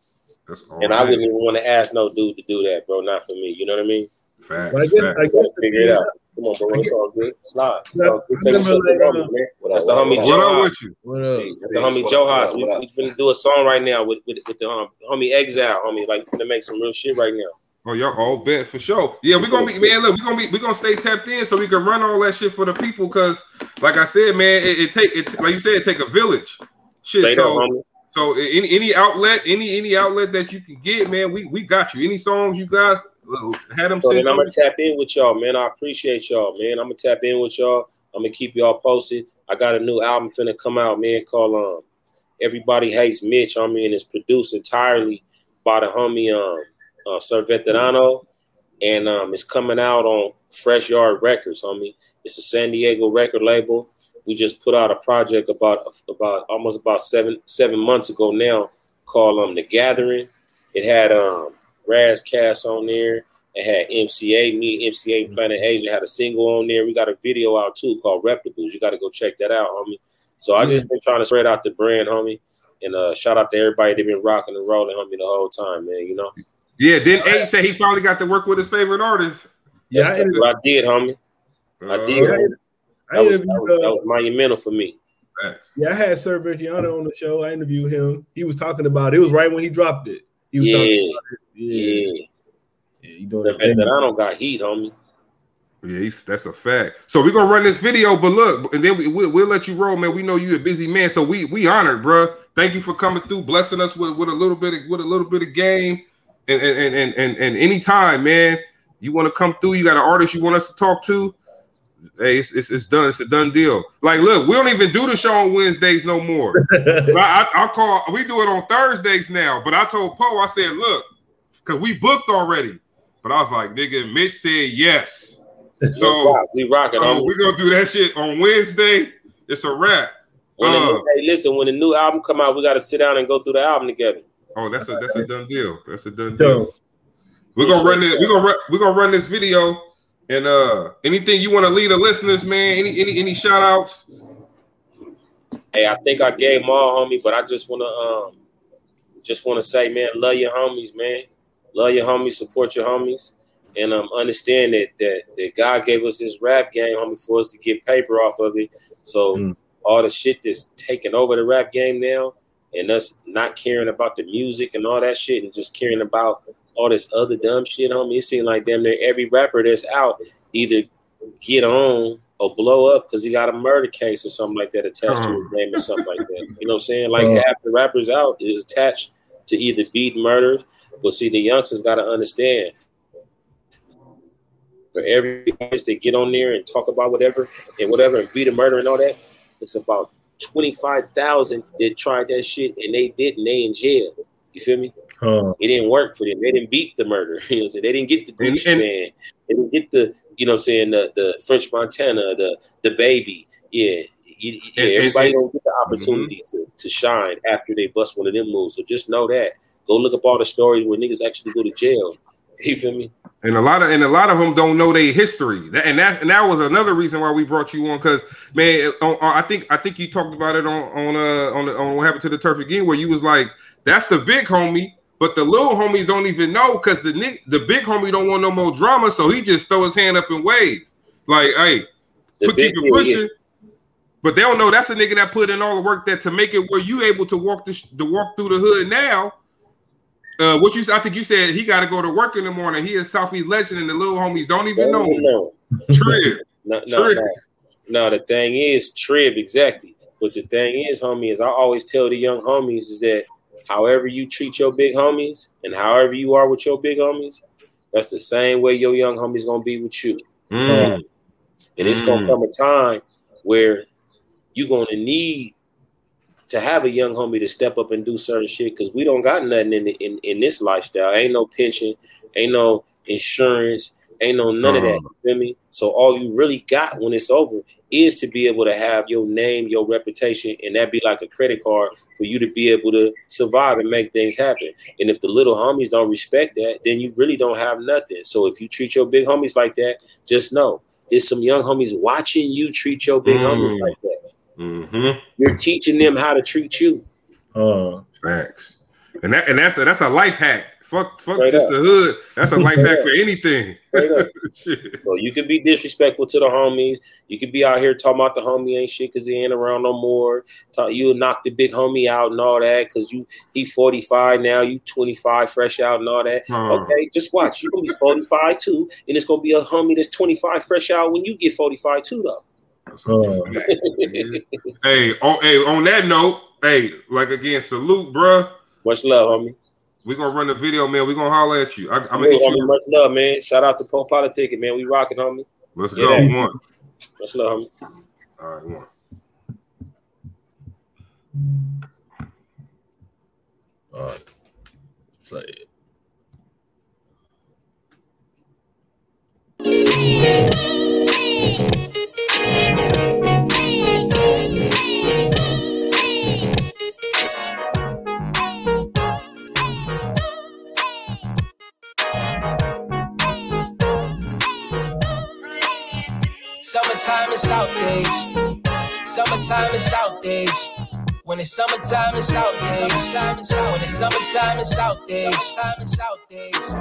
and right. I wouldn't even want to ask no dude to do that, bro. Not for me. You know what I mean? Facts, I guess, facts. I guess figure it out. Come on, bro. It's all good. Slide. It's all good. Take like, uh, That's the homie Joe. What up with you? What up? That's the homie Joe Haas. We, we finna do a song right now with with, with the um, homie Exile, homie. Like finna make some real shit right now. Oh, y'all all bet for sure. Yeah, we're gonna be man. Look, we're gonna be we're gonna stay tapped in so we can run all that shit for the people. Cause, like I said, man, it, it take it like you said, it take a village. Shit. Straight so, up, so any any outlet, any any outlet that you can get, man, we we got you. Any songs you guys had them. So then I'm gonna tap in with y'all, man. I appreciate y'all, man. I'm gonna tap in with y'all. I'm gonna keep y'all posted. I got a new album finna come out, man, called um Everybody Hates Mitch, homie, and it's produced entirely by the homie um uh, Sir Veterano, and um, it's coming out on Fresh Yard Records, homie. It's a San Diego record label. We just put out a project about about almost about seven seven months ago now called um The Gathering. It had um Rass Kass on there. It had MCA, me, MCA, Planet Asia had a single on there. We got a video out too called Reptables. You got to go check that out, homie. So I just been trying to spread out the brand, homie. And uh, shout out to everybody that been rocking and rolling, homie, the whole time, man. You know. Yeah, didn't Eight say he finally got to work with his favorite artist? Yeah, I, I, did, homie. I uh, did. Uh, that, was, that, was, that was monumental for me. Yeah, I had Sir Virgiano on the show. I interviewed him. He was talking about it. it was right when he dropped it. He was yeah, it. yeah, yeah. Yeah, he doing that I don't got heat, homie. Yeah, that's a fact. So we're gonna run this video, but look, and then we, will we'll let you roll, man. We know you a busy man, so we we honored, bro. Thank you for coming through, blessing us with, with a little bit of with a little bit of game, and and and and, and anytime, man, you want to come through, you got an artist you want us to talk to. Hey, it's, it's, it's done. It's a done deal. Like, look, we don't even do the show on Wednesdays no more. I, I, will call. We do it on Thursdays now. But I told Poe, I said, look, because we booked already. But I was like, nigga, Mitch said yes. So we rocking. So we're gonna do that shit on Wednesday. It's a wrap. When uh, the, hey, listen, when the new album come out, we got to sit down and go through the album together. Oh, that's a that's a done deal. That's a done deal. We're gonna run this. We're gonna run, we're gonna run this video. And uh anything you want to lead the listeners, man? Any any any shout outs? Hey, I think I gave them all, homie, but I just wanna um just wanna say, man, love your homies, man. Love your homies, support your homies and um, understand that, that that God gave us this rap game, homie, for us to get paper off of it. So mm. all the shit that's taking over the rap game now, and us not caring about the music and all that shit, and just caring about all this other dumb shit, homie. It seems like damn near every rapper that's out either get on or blow up because he got a murder case or something like that attached to his name or something like that. You know what I'm saying? Like half the rappers out is attached to either beat murders. But see, the youngsters got to understand for every artist that get on there and talk about whatever and whatever and beat a murder and all that, it's about 25,000 that tried that shit and they didn't. They in jail. You feel me? Huh. It didn't work for them. They didn't beat the murder. You know, they didn't get the Gucci and, man. They didn't get the, you know, I'm saying the the French Montana, the the baby. Yeah, yeah. And, everybody don't get the opportunity mm-hmm. to, to shine after they bust one of them moves. So just know that. Go look up all the stories where niggas actually go to jail. You feel me? And a lot of and a lot of them don't know their history. That, and that and that was another reason why we brought you on because man, I think I think you talked about it on on uh on, on what happened to the turf again, where you was like, that's the big homie, but the little homies don't even know because the the big homie don't want no more drama, so he just throw his hand up and wave, like, hey, put, keep it pushing. But they don't know that's the nigga that put in all the work that to make it where you able to walk the to walk through the hood now uh, what you? I think you said he got to go to work in the morning. He is Southeast legend, and the little homies don't even know. know. Triv. no, no, no, no. The thing is, Triv exactly. But the thing is, homie, is I always tell the young homies is that however you treat your big homies and however you are with your big homies, that's the same way your young homies gonna be with you. Mm. Um, and it's mm. gonna come a time where you're gonna need to have a young homie to step up and do certain shit because we don't got nothing in, in in this lifestyle. Ain't no pension, ain't no insurance, ain't no none of that. Uh-huh. You feel me? So all you really got when it's over is to be able to have your name, your reputation, and that be like a credit card for you to be able to survive and make things happen. And if the little homies don't respect that, then you really don't have nothing. So if you treat your big homies like that, just know there's some young homies watching you treat your big mm. homies like that. Mm-hmm. You're teaching them how to treat you. Uh, Facts. And that and that's a that's a life hack. Fuck, fuck Straight just up. the hood. That's a life hack for anything. so you could be disrespectful to the homies. You could be out here talking about the homie ain't shit because he ain't around no more. Talk, you knock the big homie out and all that because you he 45 now, you 25 fresh out and all that. Okay, just watch. You're gonna be 45 too, and it's gonna be a homie that's 25 fresh out when you get 45 too, though. Oh. hey, on hey, on that note, hey, like again, salute, bruh. Much love, homie. We gonna run the video, man. We're gonna holler at you. I, am gonna get you. Much love, man. Shout out to Poe Politic, man. We rocking, homie. Let's go. One. Much love, homie. All right, one. All right. Play it. Summertime is out days. Summertime is out days. When it's summertime, it's out days. Summertime is out. When it's summertime, it's out days. Summertime is out days.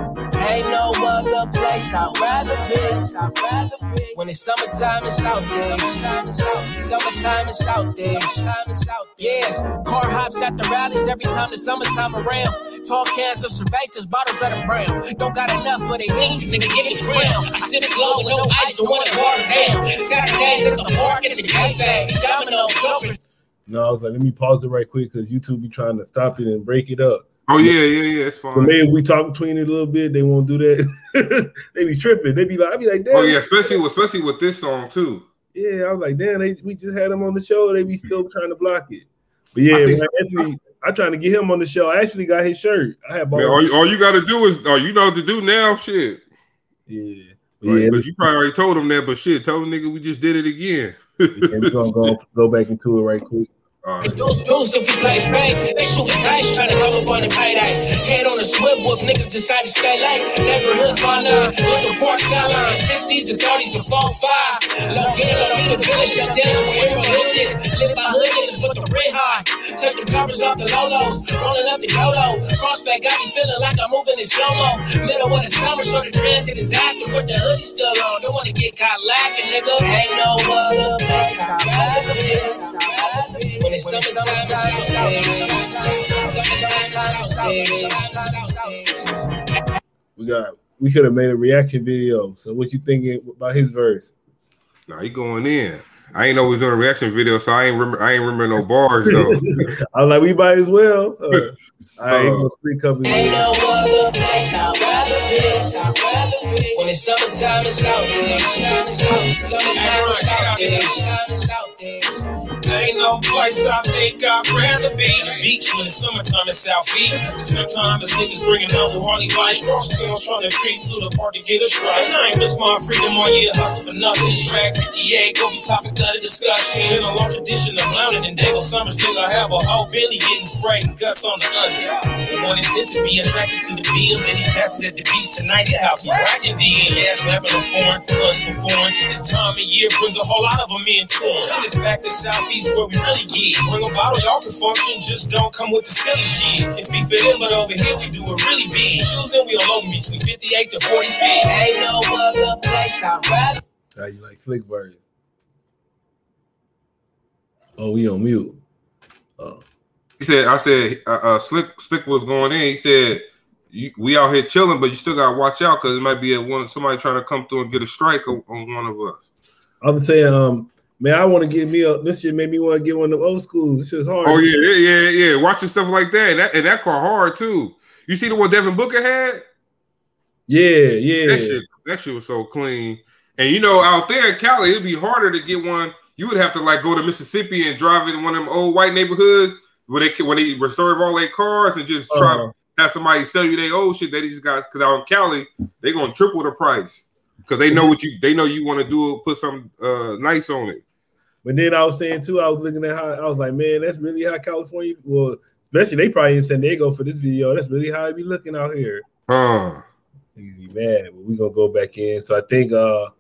Ain't no other place I'd rather be. I'd rather be. When it's summertime, it's out days. Summertime is out. Summertime is out days. Summertime is out. Yeah. Car hops at the rallies every time the summertime around. Tall cans of cervezas, bottles of the brown. Don't got enough for the heat, nigga, get the crown. I sit low with no ice, don't wanna water down. Saturdays at the park, it's a cafe. Domino's, jokers. No, I was like, let me pause it right quick because YouTube be trying to stop it and break it up. Oh yeah, yeah, yeah, it's fine. So maybe we talk between it a little bit. They won't do that. they be tripping. They be like, I be like, oh, damn. Oh yeah, especially with, especially with this song too. Yeah, I was like, damn, they, we just had him on the show. They be still trying to block it. But yeah, I, so. actually, I trying to get him on the show. I actually got his shirt. I have all, you, all you got to do is, oh, you know what to do now, shit. Yeah, right, yeah. But you probably already told him that. But shit, tell him nigga we just did it again. yeah, we're gonna go go back into it right quick. Deuce, deuce, if we play spades, they shooting dice, trying to come up on the payday. Head on a swivel if niggas decide to stay late. Neighborhood nine, looking port skyline, 60s to 30s to 4 5. Look in, look me the village, shut down to where is. Live by hood niggas, but the red high. Take the covers off the lolos, rolling up the dodo. Crossback got me feeling like I'm moving in slow mo. Middle of the summer, so the transit is active with the hoodie still on. Don't wanna get caught lacking, nigga. Ain't no other place I'd rather be. When it's summertime, We got. We could have made a reaction video. So, what you thinking about his verse? Nah, he going in. I ain't always he doing a reaction video, so I ain't remember. I ain't remember no bars though. I was like, we might as well. Uh, I ain't no free company. Ain't no other place I'd rather be. I'd rather be. When it's summertime, it's out. Summertime, it's out. Summertime, it's out. Summertime, it's out Ain't no place I think I'd rather be. The beach when it's summertime in Southeast. Sometimes niggas bringing out the Harley bike. Still trying to creep through the park to get a strike. I ain't miss my freedom all year, hustle for nothing. Track 58, go be topic of the discussion. In a long tradition of clowning and Dago Summers, nigga, I have a whole Billy getting sprayed and guts on the under. One intent to be attracted to the bill, then he passes at the beach tonight. The house rocking the ass rapping a foreign, unperformed. This time of year brings a whole lot of them in torn. Then it's back to Southeast where we really get. Bring a bottle, y'all can function, just don't come with the silly shit. Can speak for them, but over here we do it really big. Choosing, we all over between 58 to 40 feet. Ain't no other place I'd rather. How you like slick version? Oh, we on mute. Oh. He said, I said, uh, uh, Slick Slick was going in. He said, we out here chilling, but you still gotta watch out because it might be a one somebody trying to come through and get a strike on, on one of us. I'm saying, um, Man, I want to get me a this shit made me want to get one of the old schools. It's just hard. Oh yeah, yeah, yeah, yeah. Watching stuff like that. And that and that car hard too. You see the one Devin Booker had? Yeah, yeah. That shit, that shit was so clean. And you know, out there in Cali, it'd be harder to get one. You would have to like go to Mississippi and drive in one of them old white neighborhoods where they when they reserve all their cars and just try uh-huh. to have somebody sell you their old shit that these guys because out in Cali, they're gonna triple the price because they know what you they know you want to do put some uh nice on it. But then I was saying too, I was looking at how I was like, man, that's really how California. Well, especially they probably in San Diego for this video. That's really how it be looking out here. Huh. Be mad, but we gonna go back in. So I think uh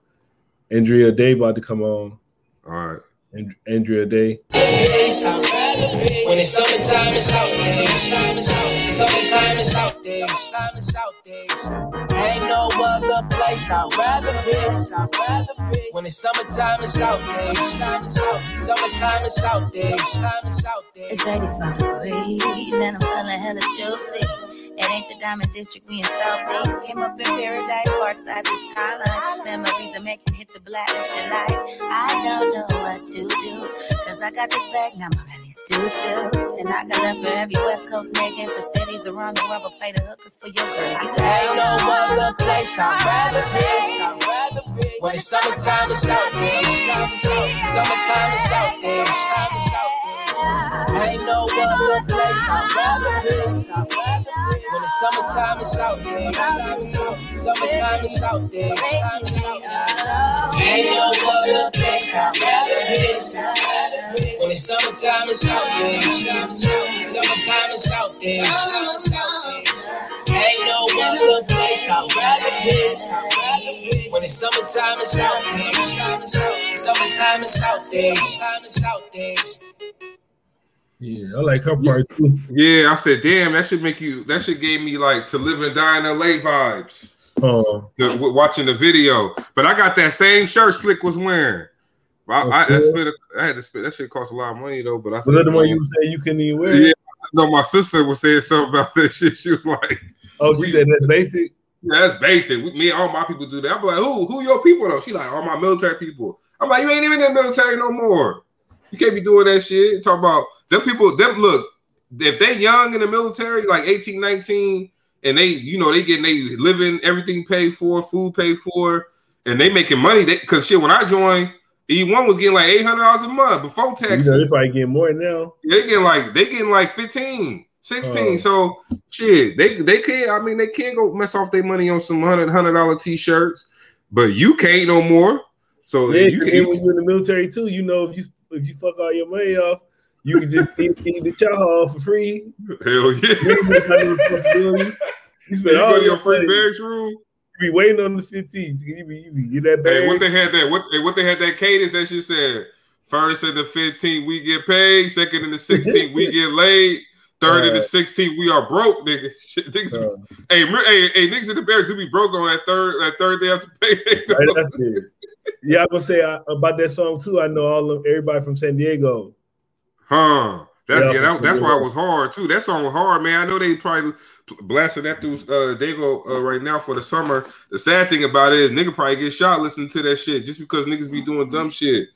Andra Day about to come on. All right. And Andra Day. When it's summertime, it's out there. Summertime, it's out there. Summertime, it's out there. Ain't no other place I'd rather be. I'd rather be. When it's summertime, it's out there. Summertime, it's out. Summertime, it's out there. Summertime, it's out there. It's 85 degrees and I'm feeling hella juicy. It ain't the Diamond District, we in South Beach. Came up in Paradise, Parkside, this skyline. Memories are making hit to blacklist delight. I don't know what to do, cause I got this bag, now my belly's do too. And I got love for every West Coast nigga for cities around the world, but play the hookers for your girl. You ain't no other place I'd rather be. When it's summertime, it's out there. Summertime, it's out there. Summertime, it's out there. Ain't no other place I'd rather be. When the summertime is out there, summertime is out there. Ain't no other place I'd rather be. When the summertime is out there, summertime is out there. Ain't no other place I'd rather be. When the summertime is out there, summertime is out there. Summertime is out there. Yeah, I like her part too. Yeah, I said, damn, that should make you. That should gave me like to live and die in LA vibes. Oh, the, watching the video. But I got that same shirt Slick was wearing. I, okay. I, I, spent, I, had to spend that shit cost a lot of money though. But I was that the one um, you say you couldn't even wear? Yeah, no, my sister was saying something about that shit. She was like, "Oh, she said that's basic." Yeah, that's basic. We, me, all my people do that. I'm like, "Who? Who your people though?" She like, "All my military people." I'm like, "You ain't even in the military no more." You can't be doing that shit. Talk about them people. Them look. If they young in the military, like 18, 19, and they, you know, they getting they living, everything paid for, food paid for, and they making money. They because shit, when I joined, E1 was getting like eight hundred dollars a month before taxes. You know, they probably getting more now. They getting like they getting like 15, 16. Uh, so shit, they they can't. I mean, they can't go mess off their money on some hundred hundred dollar t-shirts, but you can't no more. So yeah, you when you're in the military too. You know, if you if you fuck all your money off, you can just eat, eat the chow for free. Hell yeah. You spend all your free bags room. You be waiting on the 15th. You be, you be get that bag. Hey, what they had that what, what they had that cadence that she said. First and the 15th, we get paid. Second and the 16th, we get laid. Third uh, and the 16th, we are broke, nigga. Shit, niggas, uh, hey, hey, hey, niggas in the Bears do be broke on that third that third day after payday. Right, yeah, I'm gonna say I, about that song too. I know all of everybody from San Diego. Huh. That, yeah, yeah that, that's why it was hard too. That song was hard, man. I know they probably blasting that through uh Dago uh, right now for the summer. The sad thing about it is nigga probably get shot listening to that shit just because niggas be doing dumb shit.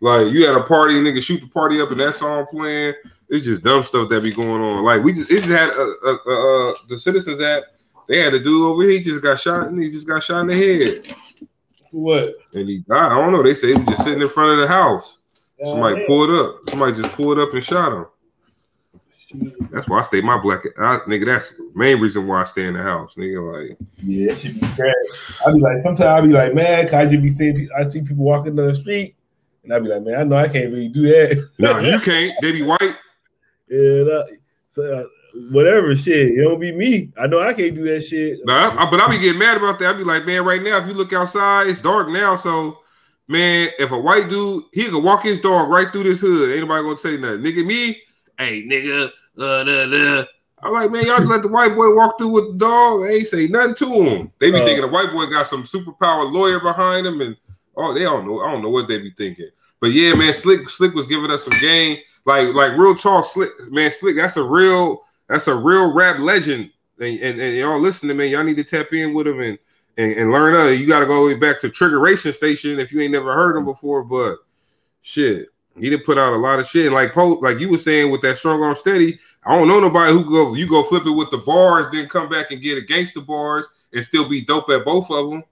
Like you had a party, nigga shoot the party up and that song playing. It's just dumb stuff that be going on. Like we just it just had a, a, a, a the citizens app. They had a dude over here. He just got shot and he just got shot in the head. What? And he died. I don't know. They say he was just sitting in front of the house. Somebody pulled up. Somebody just pulled up and shot him. That's why I stay my black. I, nigga, that's the main reason why I stay in the house. Nigga, like yeah, it should be crazy. I be like, sometimes I be like, man, I just be seeing? I see people walking down the street, and I be like, man, I know I can't really do that. no, you can't. They be white. Yeah, so uh, whatever shit. It don't be me. I know I can't do that shit. But I, but I be getting mad about that. I be like, man, right now, if you look outside, it's dark now, so man, if a white dude, he could walk his dog right through this hood. Ain't nobody gonna say nothing. Nigga, me, hey, nigga, uh, da, da. I'm like, man, y'all just let the white boy walk through with the dog. They ain't say nothing to him. They be uh, thinking the white boy got some superpower lawyer behind him, and oh, they don't know. I don't know what they be thinking. But yeah, man, Slick Slick was giving us some game. Like, like real talk, Slick, man, Slick, that's a real, that's a real rap legend. And, and, and y'all listening, man, y'all need to tap in with him and and, and learn other. You got to go back to Trigeration Station if you ain't never heard him before. But shit, he didn't put out a lot of shit. And like Pope, like you were saying with that strong arm steady, I don't know nobody who go you go flip it with the bars, then come back and get against the bars and still be dope at both of them.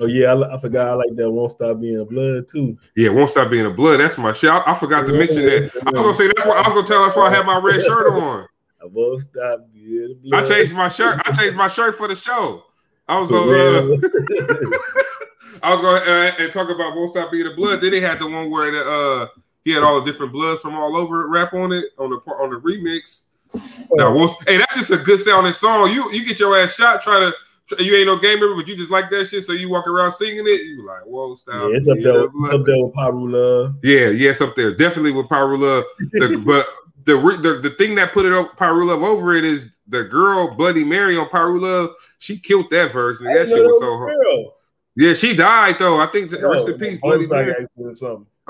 Oh yeah, I, I, forgot. I like that. Won't stop being a blood too. Yeah, won't stop being a blood. That's my shit. I, I forgot to mention that. I was gonna say that's why I was gonna tell. That's why I had my red shirt on. I won't stop being blood. I changed my shirt. I changed my shirt for the show. I was going. Uh, I was going uh, and talk about "Won't Stop Being the Blood." Then they had the one where the, uh, he had all the different bloods from all over rap on it on the on the remix. Now, hey, that's just a good sounding song. You you get your ass shot trying to you ain't no gamer, but you just like that shit, so you walk around singing it. You like, whoa, stop. Yeah, it's up there, up there with Piru Love. Yeah, yeah, it's up there, definitely with Piru Love. The, but the, the the thing that put it up Love over it is the girl Bloody Mary on Love. She killed that verse. And that shit was so hard. Yeah, she died though. I think no, rest in peace, Bloody Mary.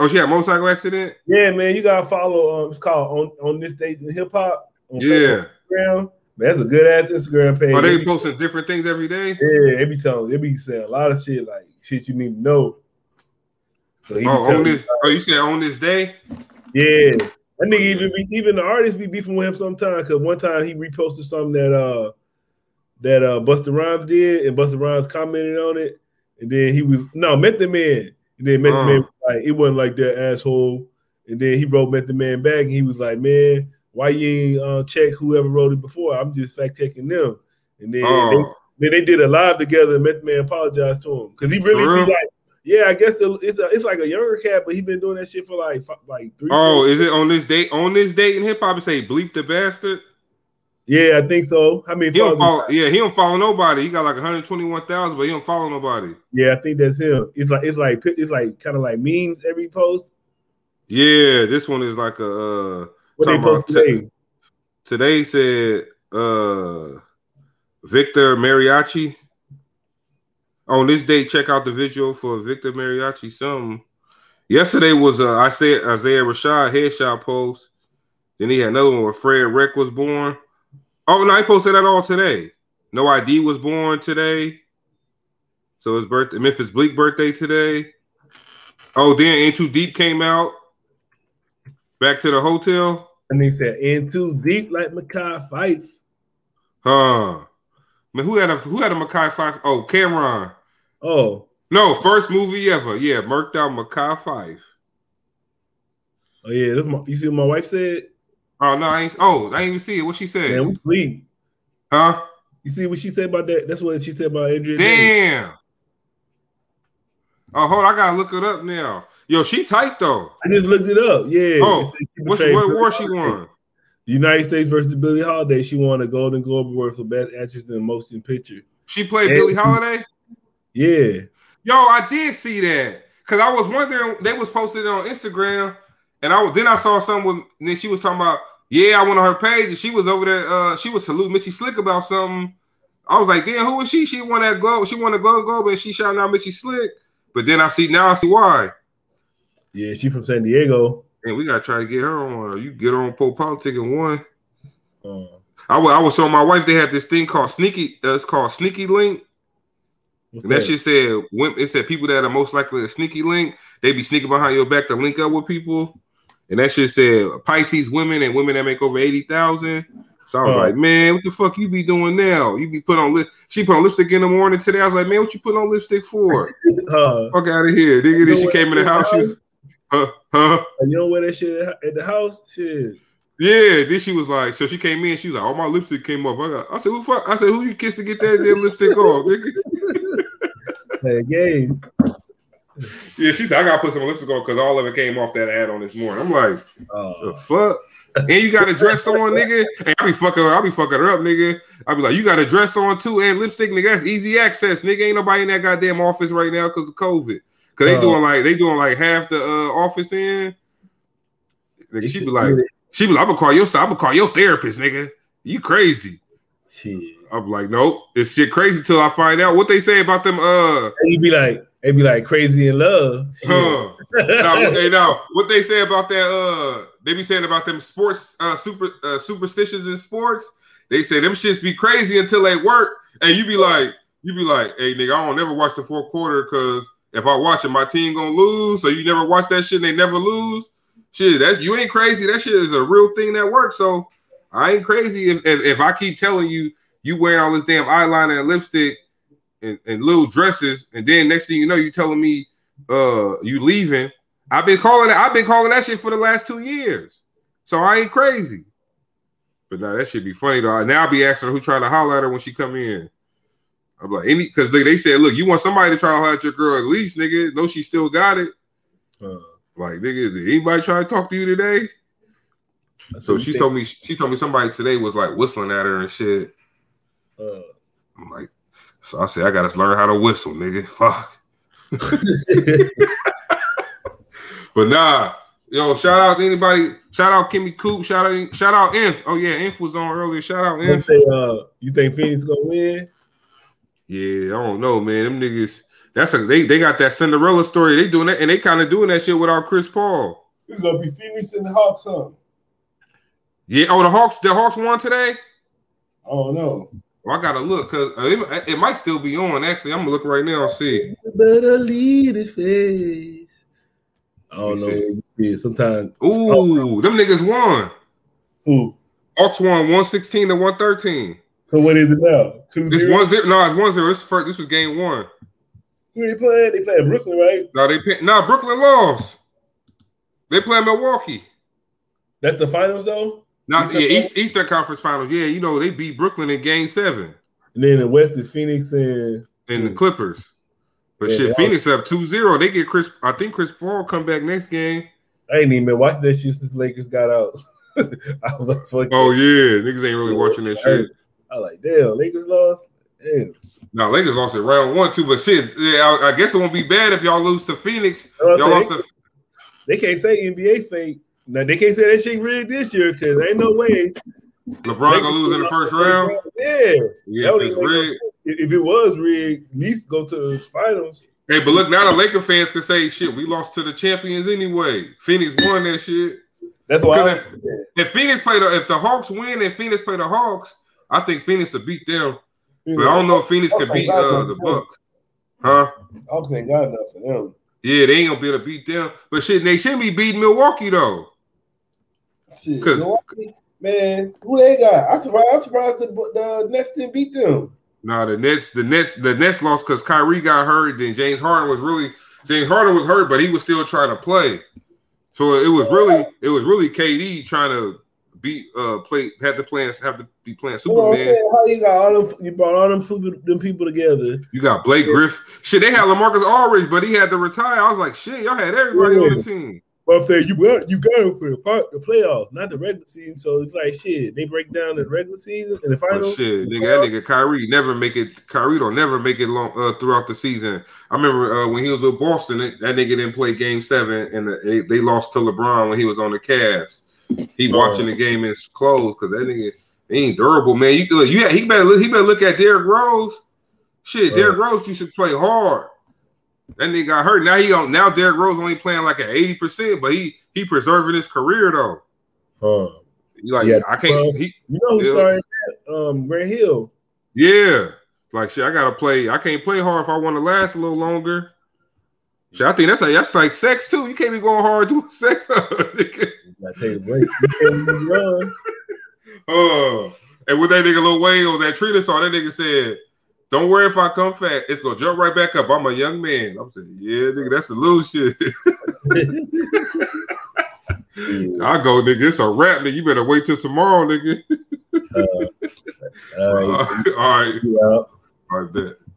Oh, she had a motorcycle accident. Yeah, man, you gotta follow. Um, it's called on on this day in hip hop. Yeah, Instagram. That's a good ass Instagram page. Are they, posting different things every day? Yeah, they be telling, they be saying a lot of shit like shit you need to know. So oh, on this, oh, you said on this day? Yeah, that nigga even be, even the artists be beefing with him sometimes because one time he reposted something that uh that uh Busta Rhymes did and Busta Rhymes commented on it and then he was no Method Man and then Method uh. Man like it wasn't like that asshole And then he wrote Method Man back, and he was like, "Man, why you ain't uh, check whoever wrote it before? I'm just fact checking them." And then, oh. they, then they did a live together, and Method Man apologized to him because he really be like, "Yeah, I guess the, it's a, it's like a younger cat, but he been doing that shit for like like three. Oh, is it on this date? On this date in hip hop, say bleep the bastard. Yeah, I think so. I mean, He don't follow, yeah, he don't follow nobody. He got like 121,000, but he don't follow nobody. Yeah, I think that's him. It's like it's like it's like kind of like memes every post. Yeah, this one is like a uh what they post today? today said uh Victor Mariachi. On this day, check out the video for Victor Mariachi. Some yesterday was uh I said Isaiah Rashad headshot post. Then he had another one where Fredwreck was born. Oh no, I posted that all today. No ID was born today. So his birthday, Memphis Bleek birthday today. Oh, then In Too Deep came out. Back to the hotel. And he said, "In too deep, like Mekhi Phife." Huh. Man, who had a who had a Mekhi Phife? Oh, Cam'ron. Oh. No, first movie ever. Yeah, murked out Mekhi Phife. Oh yeah, this my, you see what my wife said? Oh no, I ain't. Oh, I ain't even see it. What she said? Man, we sleep. Huh? You see what she said about that? That's what she said about Andra. Damn. Day. Oh, hold on, I gotta look it up now. Yo, she tight though. I just looked it up. Yeah. Oh, what's, what war she won? The United States versus Billie Holiday. She won a Golden Globe Award for Best Actress in a Motion Picture. She played and Billie Holiday. Yeah. Yo, I did see that because I was wondering. They was posted on Instagram and I then I saw someone, and then she was talking about, yeah, I went on her page, and she was over there. Uh, she was saluting Mitchy Slick about something. I was like, damn, who is she? She won that globe. She won the Globe Globe, and she shouting out Mitchy Slick. But then I see now I see why. Yeah, she from San Diego. And we gotta try to get her on. You get her on Poe Politic and one. Uh, I was I was showing my wife they had this thing called sneaky. Uh, it's called sneaky link. And that, that shit said when it said people that are most likely a sneaky link. They be sneaking behind your back to link up with people and that shit said Pisces women and women that make over eighty thousand. So I was like, man, what the fuck you be doing now? You be put on lip. She put on lipstick in the morning today. I was like, man, what you put on lipstick for? Uh, fuck out of here, nigga. Then she came in the house. She was, huh, huh? You don't wear that shit at the house, shit. Yeah, then she was like, so she came in, she was like, all my lipstick came off. I, got, I said, who fuck? I said, who you kissed to get that damn lipstick off, nigga? Hey, yeah, she said I gotta put some lipstick on because all of it came off that ad on this morning. I'm like, uh, the fuck. And you got a dress on, nigga. And I be fucking, her, I be fucking her up, nigga. I be like, you got a dress on too and lipstick, nigga. That's easy access, nigga. Ain't nobody in that goddamn office right now because of COVID. Cause they uh, doing like they doing like half the uh, office in. Nigga, she be like, she be like, I'm gonna call your, I'm gonna call your therapist, nigga. You crazy. Shit. I'm like, nope, this shit crazy till I find out what they say about them. Uh, you be like, they be like crazy in love. Huh. now, hey, now what they say about that? Uh, they be saying about them sports, uh, super uh, superstitions in sports. They say them shits be crazy until they work, and you be like, you be like, hey nigga, I don't never watch the fourth quarter because if I watch it, my team gonna lose. So you never watch that shit, and they never lose. Shit, that's you ain't crazy. That shit is a real thing that works. So I ain't crazy if, if, if I keep telling you you wearing all this damn eyeliner and lipstick and, and little dresses, and then next thing you know, you telling me uh you leaving. I've been calling that. I've been calling that shit for the last two years. So I ain't crazy. But now that should be funny though. Now I'll be asking her who trying to holler at her when she come in. I'm like, any because they, they said, look, you want somebody to try to holler at your girl at least, nigga. Know she still got it. Uh, like, nigga, did anybody try to talk to you today? So she told me she told me somebody today was like whistling at her and shit. Uh, I'm like, so I said, I gotta learn how to whistle, nigga. Fuck. but nah, yo, shout out to anybody. Shout out Kimmy Coop. Shout out, shout out Inf. Oh yeah, Inf was on earlier. Shout out Inf. Say, uh, you think Phoenix gonna win? Yeah, I don't know, man. Them niggas. That's a they. They got that Cinderella story. They doing that, and they kind of doing that shit without Chris Paul. It's gonna be Phoenix and the Hawks, huh? Yeah. Oh, the Hawks. The Hawks won today. Oh don't. Well, I gotta look because uh, it, it, might still be on. Actually, I'm gonna look right now and see. Better lead his face. I don't know. Yeah, sometimes. Ooh, oh. them niggas won. Who? Hawks won 116 to 113. So what is it now? Two this one zero. No, it's one zero. This first. This was game one. Who they playing? They playing Brooklyn, right? No, they no. Brooklyn lost. They play Milwaukee. That's the finals though. Not Eastern yeah, East, Eastern Conference Finals. Yeah, you know they beat Brooklyn in Game Seven. And then the West is Phoenix and and the Clippers. But yeah, shit, Phoenix up 2-0. They get Chris. I think Chris Paul come back next game. I ain't even been watching that shit since Lakers got out. I was like, oh yeah, niggas ain't really watching that shit. I like, damn, Lakers lost. Now Lakers lost it round one too, but shit, yeah, I, I, guess it won't be bad if y'all lose to Phoenix. Y'all lost to... They can't say NBA fake. Now they can't say that shit rigged this year because ain't no way LeBron gonna lose in the first round. Yeah, yeah. If, rigged. if it was rigged, at least go to the finals. Hey, but look now, the Laker fans can say, "Shit, we lost to the champions anyway. Phoenix won that shit." That's why. If, if, Phoenix play the if the Hawks win and Phoenix play the Hawks, I think Phoenix will beat them. But I don't know if Phoenix could beat uh, the Bucks. Huh? I'm saying God enough for them. Yeah, they ain't gonna be able to beat them. But shit, they shouldn't be beating Milwaukee though. Shit, Milwaukee, man, who they got? I'm surprised. I'm surprised the, the Nets didn't beat them. No, the Nets, the Nets, the Nets lost because Kyrie got hurt. Then James Harden was really James Harden was hurt, but he was still trying to play. So it was really it was really KD trying to be uh play had to play have to be playing Superman. You how you got all them you brought all them people, them people together. You got Blake yeah. Griff. Shit, they had LaMarcus Aldridge, but he had to retire. I was like, shit, y'all had everybody yeah. on the team. But I'm saying you got you got for the playoffs, not the regular season. So it's like shit. They break down the regular season and the finals. Oh, shit, nigga, that nigga Kyrie never make it. Kyrie don't never make it long uh, throughout the season. I remember uh, when he was with Boston, that, that nigga didn't play Game Seven, and the, they, they, lost to LeBron when he was on the Cavs. He watching the game in clothes because that nigga he ain't durable, man. You look, you he better look, he better look at Derrick Rose. Shit, Derrick Rose used to play hard. That nigga got hurt. Now he on now Derrick Rose only playing like at 80%, but he he preserving his career though. Huh. Like yeah, I can't he, you know who yeah. started that? Um Grant Hill. Yeah. Like shit, I gotta play. I can't play hard if I want to last a little longer. Shit, I think that's like that's like sex too. You can't be going hard doing sex. I take a break. You run. Uh, and with that nigga Lil Wayne on that treatise on that nigga said, don't worry if I come fat, it's gonna jump right back up. I'm a young man. I'm saying, yeah, nigga, that's a little shit. I go, nigga. It's a rap, nigga. You better wait till tomorrow, nigga. uh, all right, all right, yeah. all right, bet.